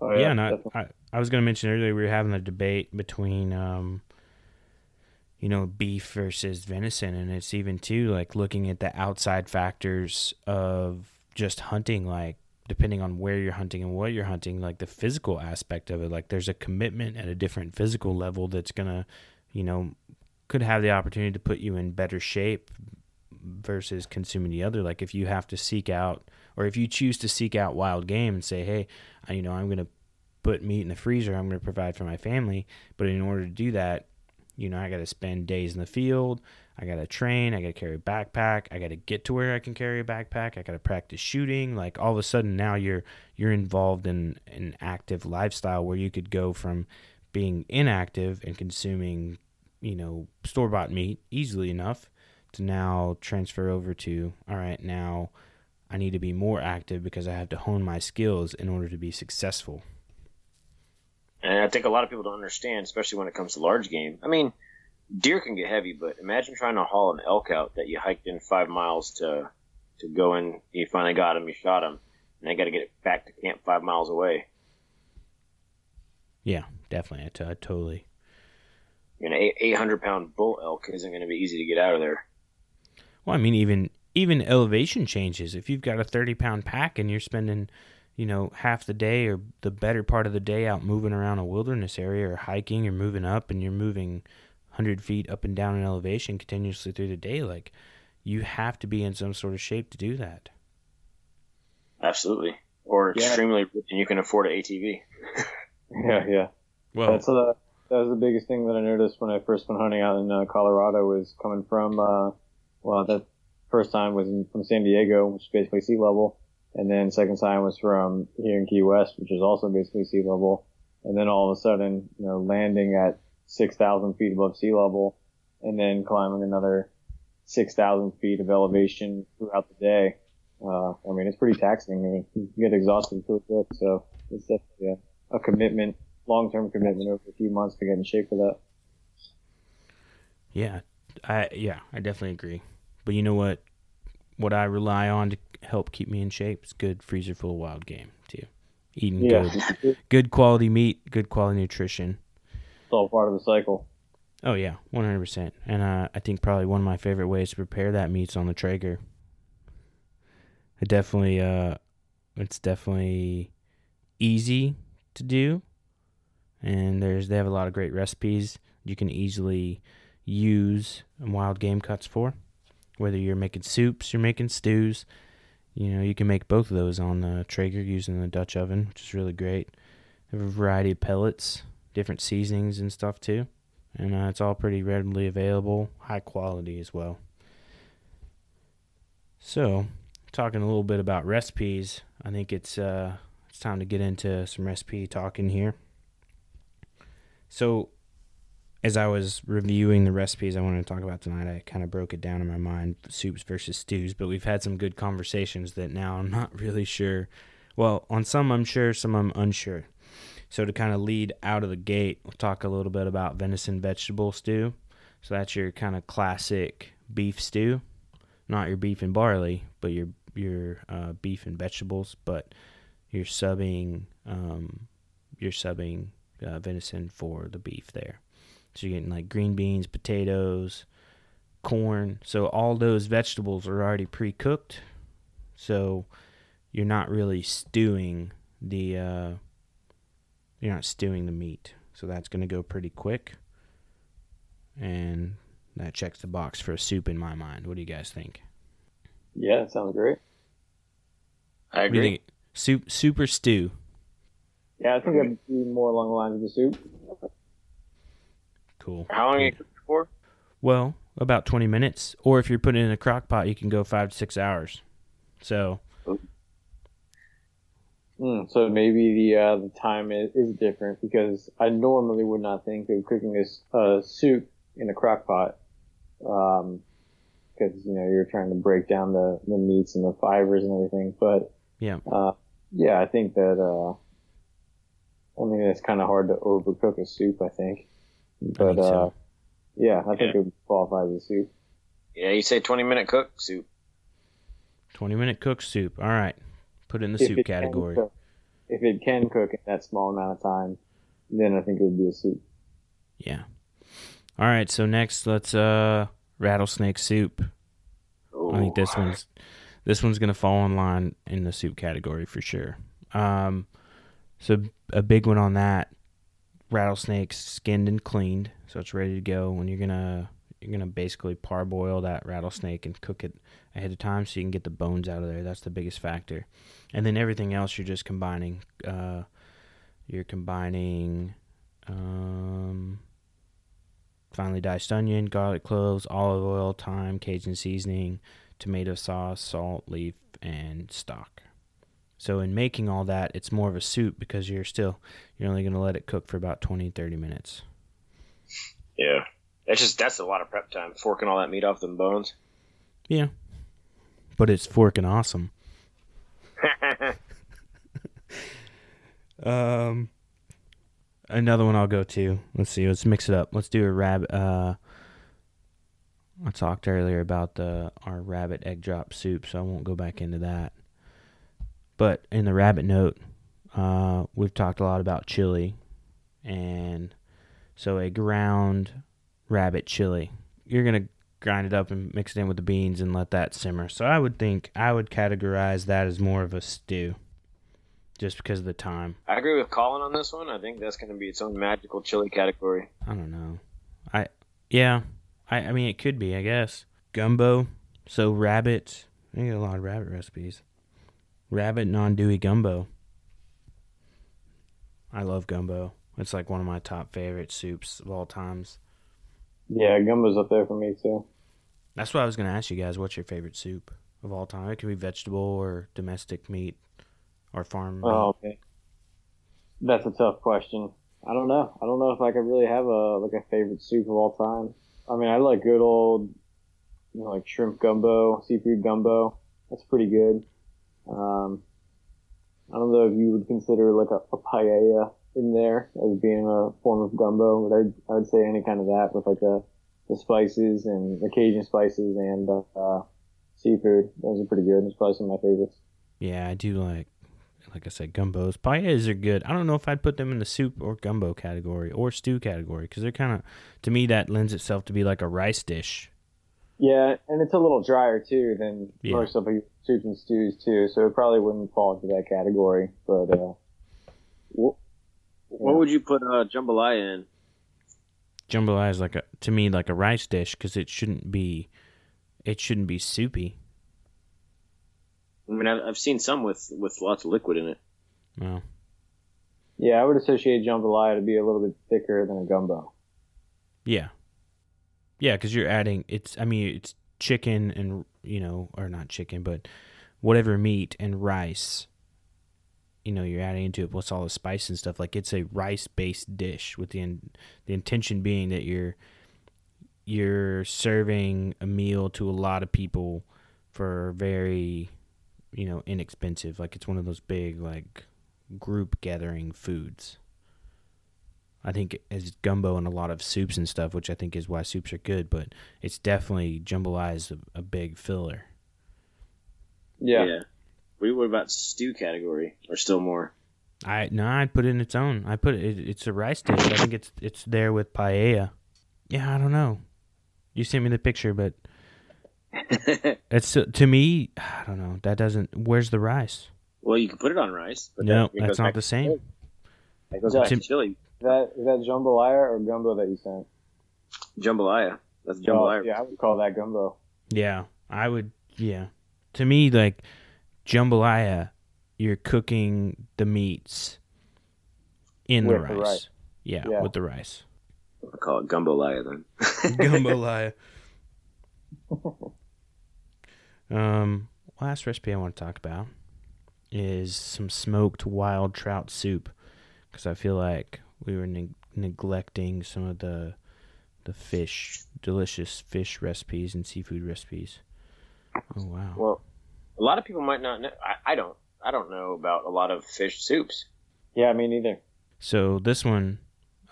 oh, yeah, and I. I, I was going to mention earlier we were having a debate between, um, you know, beef versus venison, and it's even too like looking at the outside factors of just hunting, like depending on where you're hunting and what you're hunting, like the physical aspect of it. Like there's a commitment at a different physical level that's gonna, you know, could have the opportunity to put you in better shape versus consuming the other. Like if you have to seek out, or if you choose to seek out wild game and say, hey, you know, I'm gonna put meat in the freezer. I'm going to provide for my family. But in order to do that, you know, I got to spend days in the field. I got to train. I got to carry a backpack. I got to get to where I can carry a backpack. I got to practice shooting. Like all of a sudden now you're you're involved in an active lifestyle where you could go from being inactive and consuming, you know, store bought meat easily enough to now transfer over to all right now. I need to be more active because I have to hone my skills in order to be successful. And I think a lot of people don't understand, especially when it comes to large game. I mean, deer can get heavy, but imagine trying to haul an elk out that you hiked in five miles to to go in. You finally got him, you shot him, and then got to get it back to camp five miles away. Yeah, definitely. I, t- I totally. an eight hundred pound bull elk isn't going to be easy to get out of there. Well, I mean, even even elevation changes. If you've got a thirty pound pack and you're spending, you know, half the day or the better part of the day out moving around a wilderness area or hiking or moving up, and you're moving hundred feet up and down in elevation continuously through the day, like you have to be in some sort of shape to do that. Absolutely, or Yeah. extremely rich and you can afford an ATV. Yeah, yeah. Well, That's uh, that was the biggest thing that I noticed when I first went hunting out in uh, Colorado was coming from uh, well that first time was in, from San Diego, which is basically sea level, and then second time was from here in Key West, which is also basically sea level, and then all of a sudden, you know, landing at six thousand feet above sea level, and then climbing another six thousand feet of elevation throughout the day. Uh, I mean, it's pretty taxing. I mean, you get exhausted pretty quick, so it's definitely a, a commitment long-term commitment over a few months to get in shape for that. Yeah, I yeah, I definitely agree. But you know what? What I rely on to help keep me in shape is good freezer full of wild game too. Eating Yeah, good, good quality meat, good quality nutrition. It's all part of the cycle. Oh yeah, one hundred percent. And uh, I think probably one of my favorite ways to prepare that meat's on the Traeger. It definitely, uh, it's definitely easy to do, and there's they have a lot of great recipes you can easily use wild game cuts for. Whether you're making soups, you're making stews, you know you can make both of those on the Traeger using the Dutch oven, which is really great. They have a variety of pellets, different seasonings and stuff too and uh, it's all pretty readily available, high quality as well. So, talking a little bit about recipes, I think it's uh, it's time to get into some recipe talking here. So, as I was reviewing the recipes I wanted to talk about tonight, I kind of broke it down in my mind soups versus stews, but we've had some good conversations that now I'm not really sure Well, on some I'm sure, some I'm unsure. So to kind of lead out of the gate, we'll talk a little bit about venison vegetable stew. So that's your kind of classic beef stew, not your beef and barley, but your your uh, beef and vegetables. But you're subbing um, you're subbing uh, venison for the beef there. So you're getting like green beans, potatoes, corn. So all those vegetables are already pre-cooked. So you're not really stewing the uh, you're not stewing the meat. So that's going to go pretty quick. And that checks the box for a soup in my mind. What do you guys think? Yeah, that sounds great. I What do you agree. think? Soup, soup or stew? Yeah, I think I'd be more along the lines of the soup. Cool. How long are you cooking for? Well, about 20 minutes. Or if you're putting it in a crock pot, you can go five to six hours. So, Mm, so maybe the uh, the time is, is different because I normally would not think of cooking this uh, soup in a crock pot Um, because you know you're trying to break down the, the meats and the fibers and everything. But yeah. uh, yeah, I think that uh, I mean it's kind of hard to overcook a soup. I think, but think so. uh, yeah, I think Yeah. it qualifies as a soup. Yeah, you say 20 minute cook soup. 20 minute cook soup. All right. Put it in the If soup category. cook- if it can cook in that small amount of time, then I think it would be a soup. Yeah. All right. So next, let's uh rattlesnake soup. I think this one's this one's gonna fall in line in the soup category for sure. Um, so a big one on that rattlesnake skinned and cleaned, so it's ready to go. When you're gonna you're gonna basically parboil that rattlesnake and cook it ahead of time so you can get the bones out of there. That's the biggest factor, and then everything else you're just combining. Uh, you're combining. Um, finely diced onion, garlic cloves, olive oil, thyme, Cajun seasoning, tomato sauce, salt, leaf, and stock. So in making all that, it's more of a soup because you're still you're only going to let it cook for about 20 30 minutes. Yeah. That's just, that's a lot of prep time. Forking all that meat off them bones. Yeah. But it's forking awesome. Um another one I'll go to. Let's see, let's mix it up. Let's do a rabbit uh I talked earlier about the our rabbit egg drop soup, so I won't go back into that. But in the rabbit note, uh we've talked a lot about chili and so a ground rabbit chili. You're going to grind it up and mix it in with the beans and let that simmer. So I would think I would categorize that as more of a stew just because of the time. I agree with Colin on this one. I think that's going to be its own magical chili category. I don't know. I yeah. I I mean it could be, I guess. Gumbo. So rabbit. I get a lot of rabbit recipes. Rabbit non-dewy gumbo. I love gumbo. It's like one of my top favorite soups of all times. Yeah, gumbo's up there for me too. That's what I was going to ask you guys. What's your favorite soup of all time? It can be vegetable or domestic meat or farm meat. Oh, okay. That's a tough question. I don't know. I don't know if I could really have a like a favorite soup of all time. I mean, I like good old, you know, like shrimp gumbo, seafood gumbo. That's pretty good. Um, I don't know if you would consider like a, a paella in there as being a form of gumbo, but I'd, I'd say any kind of that with like the, the spices and the Cajun spices and uh, seafood. Those are pretty good. It's probably some of my favorites. Yeah, I do like, like I said, gumbos. Paellas are good. I don't know if I'd put them in the soup or gumbo category or stew category because they're kind of, to me, that lends itself to be like a rice dish. Yeah, and it's a little drier too than Yeah. most of the soups and stews too, so it probably wouldn't fall into that category. But uh, What, what would you put uh, jambalaya in? Jambalaya is like a, to me, like a rice dish because it shouldn't be, it shouldn't be soupy. I mean, I've, I've seen some with, with lots of liquid in it. Well, yeah, I would associate jambalaya to be a little bit thicker than a gumbo. Yeah. Yeah, because you're adding it's. I mean, it's chicken and you know, or not chicken, but whatever meat and rice. You know, you're adding into it plus all the spice and stuff. Like it's a rice-based dish with the in, the intention being that you're you're serving a meal to a lot of people for very you know inexpensive. Like it's one of those big like group gathering foods. I think as gumbo and a lot of soups and stuff, which I think is why soups are good. But it's definitely jambalaya is a, a big filler. Yeah. What, what about stew category or still more? I no, I'd put it in its own. I put it. It's a rice dish. I think it's it's there with paella. Yeah, I don't know. You sent me the picture, but it's to me. I don't know. That doesn't. Where's the rice? well, you can put it on rice, but No, that, that's not the same. It goes Yeah. back to Tim- chili. Is that is that jambalaya or gumbo that you sent? Jambalaya. That's Oh, jambalaya. yeah, I would call that gumbo. Yeah, I would. Yeah, to me, like jambalaya, you're cooking the meats in the rice. the rice. Yeah, Yeah. with the rice. I'll call it gumbolaya then. Jambalaya. um, last recipe I want to talk about is some smoked wild trout soup because I feel like we were neg- neglecting some of the the fish, delicious fish recipes and seafood recipes. Oh wow! well, a lot of people might not know. I, I don't. I don't know about a lot of fish soups. Yeah, me neither. So this one,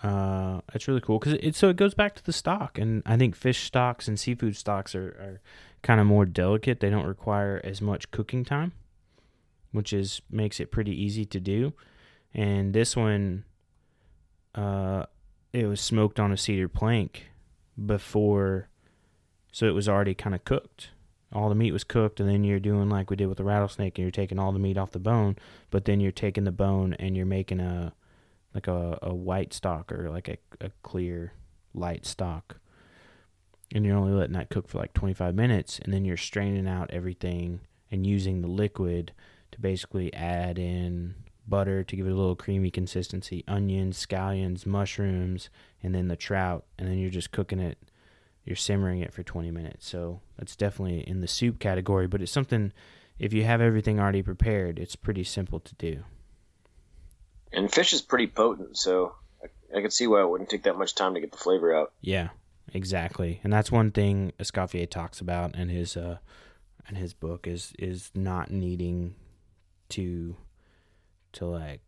uh, it's really cool because it so it goes back to the stock, and I think fish stocks and seafood stocks are, are kind of more delicate. They don't require as much cooking time, which is makes it pretty easy to do. And this one, uh, it was smoked on a cedar plank before, so it was already kind of cooked. All the meat was cooked, and then you're doing like we did with the rattlesnake, and you're taking all the meat off the bone, but then you're taking the bone and you're making a like a, a white stock or like a, a clear light stock and you're only letting that cook for like 25 minutes and then you're straining out everything and using the liquid to basically add in butter to give it a little creamy consistency onions scallions mushrooms and then the trout and then you're just cooking it you're simmering it for 20 minutes so that's definitely in the soup category but it's something if you have everything already prepared it's pretty simple to do And fish is pretty potent, so I, I could see why it wouldn't take that much time to get the flavor out. Yeah, exactly. And that's one thing Escoffier talks about in his uh in his book is is not needing to to like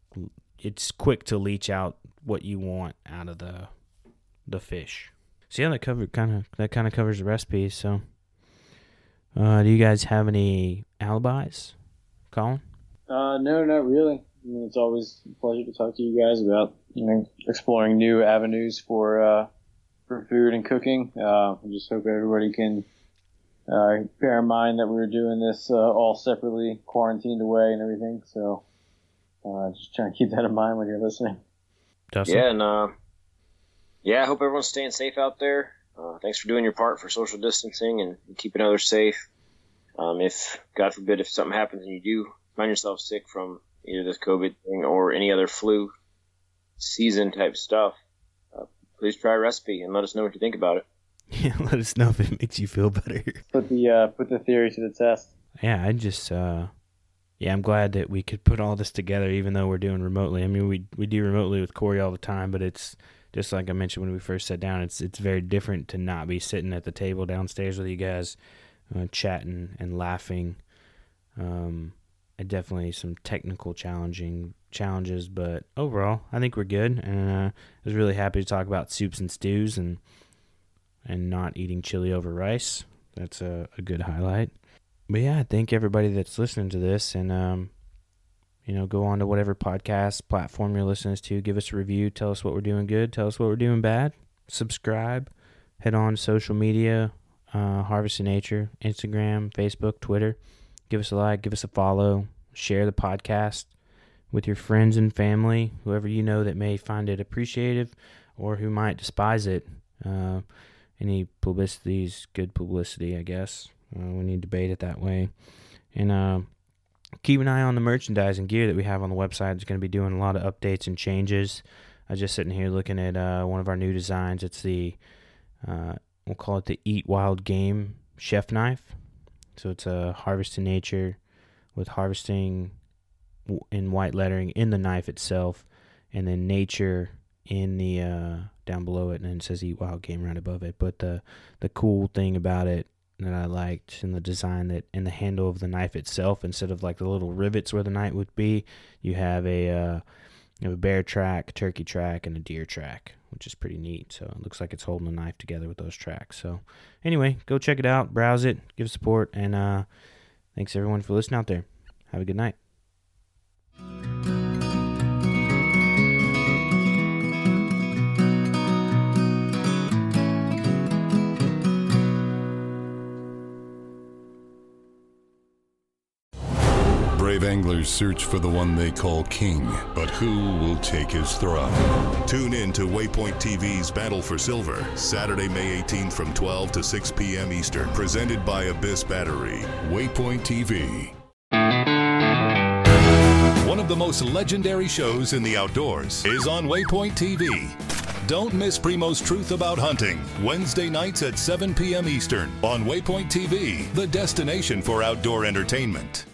it's quick to leach out what you want out of the the fish. So yeah, that covered kind of that kind of covers the recipe. So, uh, do you guys have any alibis, Colin? Uh, no, not really. I mean, it's always a pleasure to talk to you guys about you know exploring new avenues for uh, for food and cooking. Uh, I just hope everybody can uh, bear in mind that we were doing this uh, all separately, quarantined away and everything. So uh, just trying to keep that in mind when you're listening. Dustin? Yeah, and uh, yeah, I hope everyone's staying safe out there. Uh, thanks for doing your part for social distancing and keeping others safe. Um, if God forbid, if something happens and you do find yourself sick from either this COVID thing or any other flu season type stuff, uh, please try a recipe and let us know what you think about it. Yeah, let us know if it makes you feel better. Put the uh, put the theory to the test. yeah, I just uh yeah, I'm glad that we could put all this together even though we're doing remotely. I mean, we we do remotely with Corey all the time, but it's just like I mentioned when we first sat down, it's it's very different to not be sitting at the table downstairs with you guys uh, chatting and laughing. Um definitely some technical challenging challenges, but overall, I think we're good and uh, I was really happy to talk about soups and stews and and not eating chili over rice. That's a, a good highlight. But yeah, thank everybody that's listening to this and um you know, go on to whatever podcast platform you're listening to, give us a review, tell us what we're doing good, tell us what we're doing bad, subscribe, head on to social media, uh, Harvesting Nature, Instagram, Facebook, Twitter. Give us a like, give us a follow, share the podcast with your friends and family, whoever you know that may find it appreciative or who might despise it. Uh, any publicity is good publicity, I guess. Uh, we need to debate it that way. And uh, keep an eye on the merchandise and gear that we have on the website. It's going to be doing a lot of updates and changes. I was just sitting here looking at uh, one of our new designs. It's the, uh, we'll call it the Eat Wild Game chef knife. So it's a Harvesting Nature with harvesting in white lettering in the knife itself, and then nature in the uh, down below it, and then it says eat wild game right above it. But the the cool thing about it that I liked in the design that in the handle of the knife itself instead of like the little rivets where the knife would be, you have a uh, you have a bear track, turkey track, and a deer track, which is pretty neat. So it looks like it's holding the knife together with those tracks. So anyway, go check it out, browse it, give support, and uh, thanks everyone for listening out there. Have a good night. Anglers search for the one they call king, but who will take his throne? Tune in to Waypoint TV's Battle for Silver, Saturday, May 18th from 12 to 6 p.m. Eastern, presented by Abyss Battery. Waypoint TV. One of the most legendary shows in the outdoors is on Waypoint TV. Don't miss Primos Truth About Hunting, Wednesday nights at 7 p.m. Eastern on Waypoint TV, the destination for outdoor entertainment.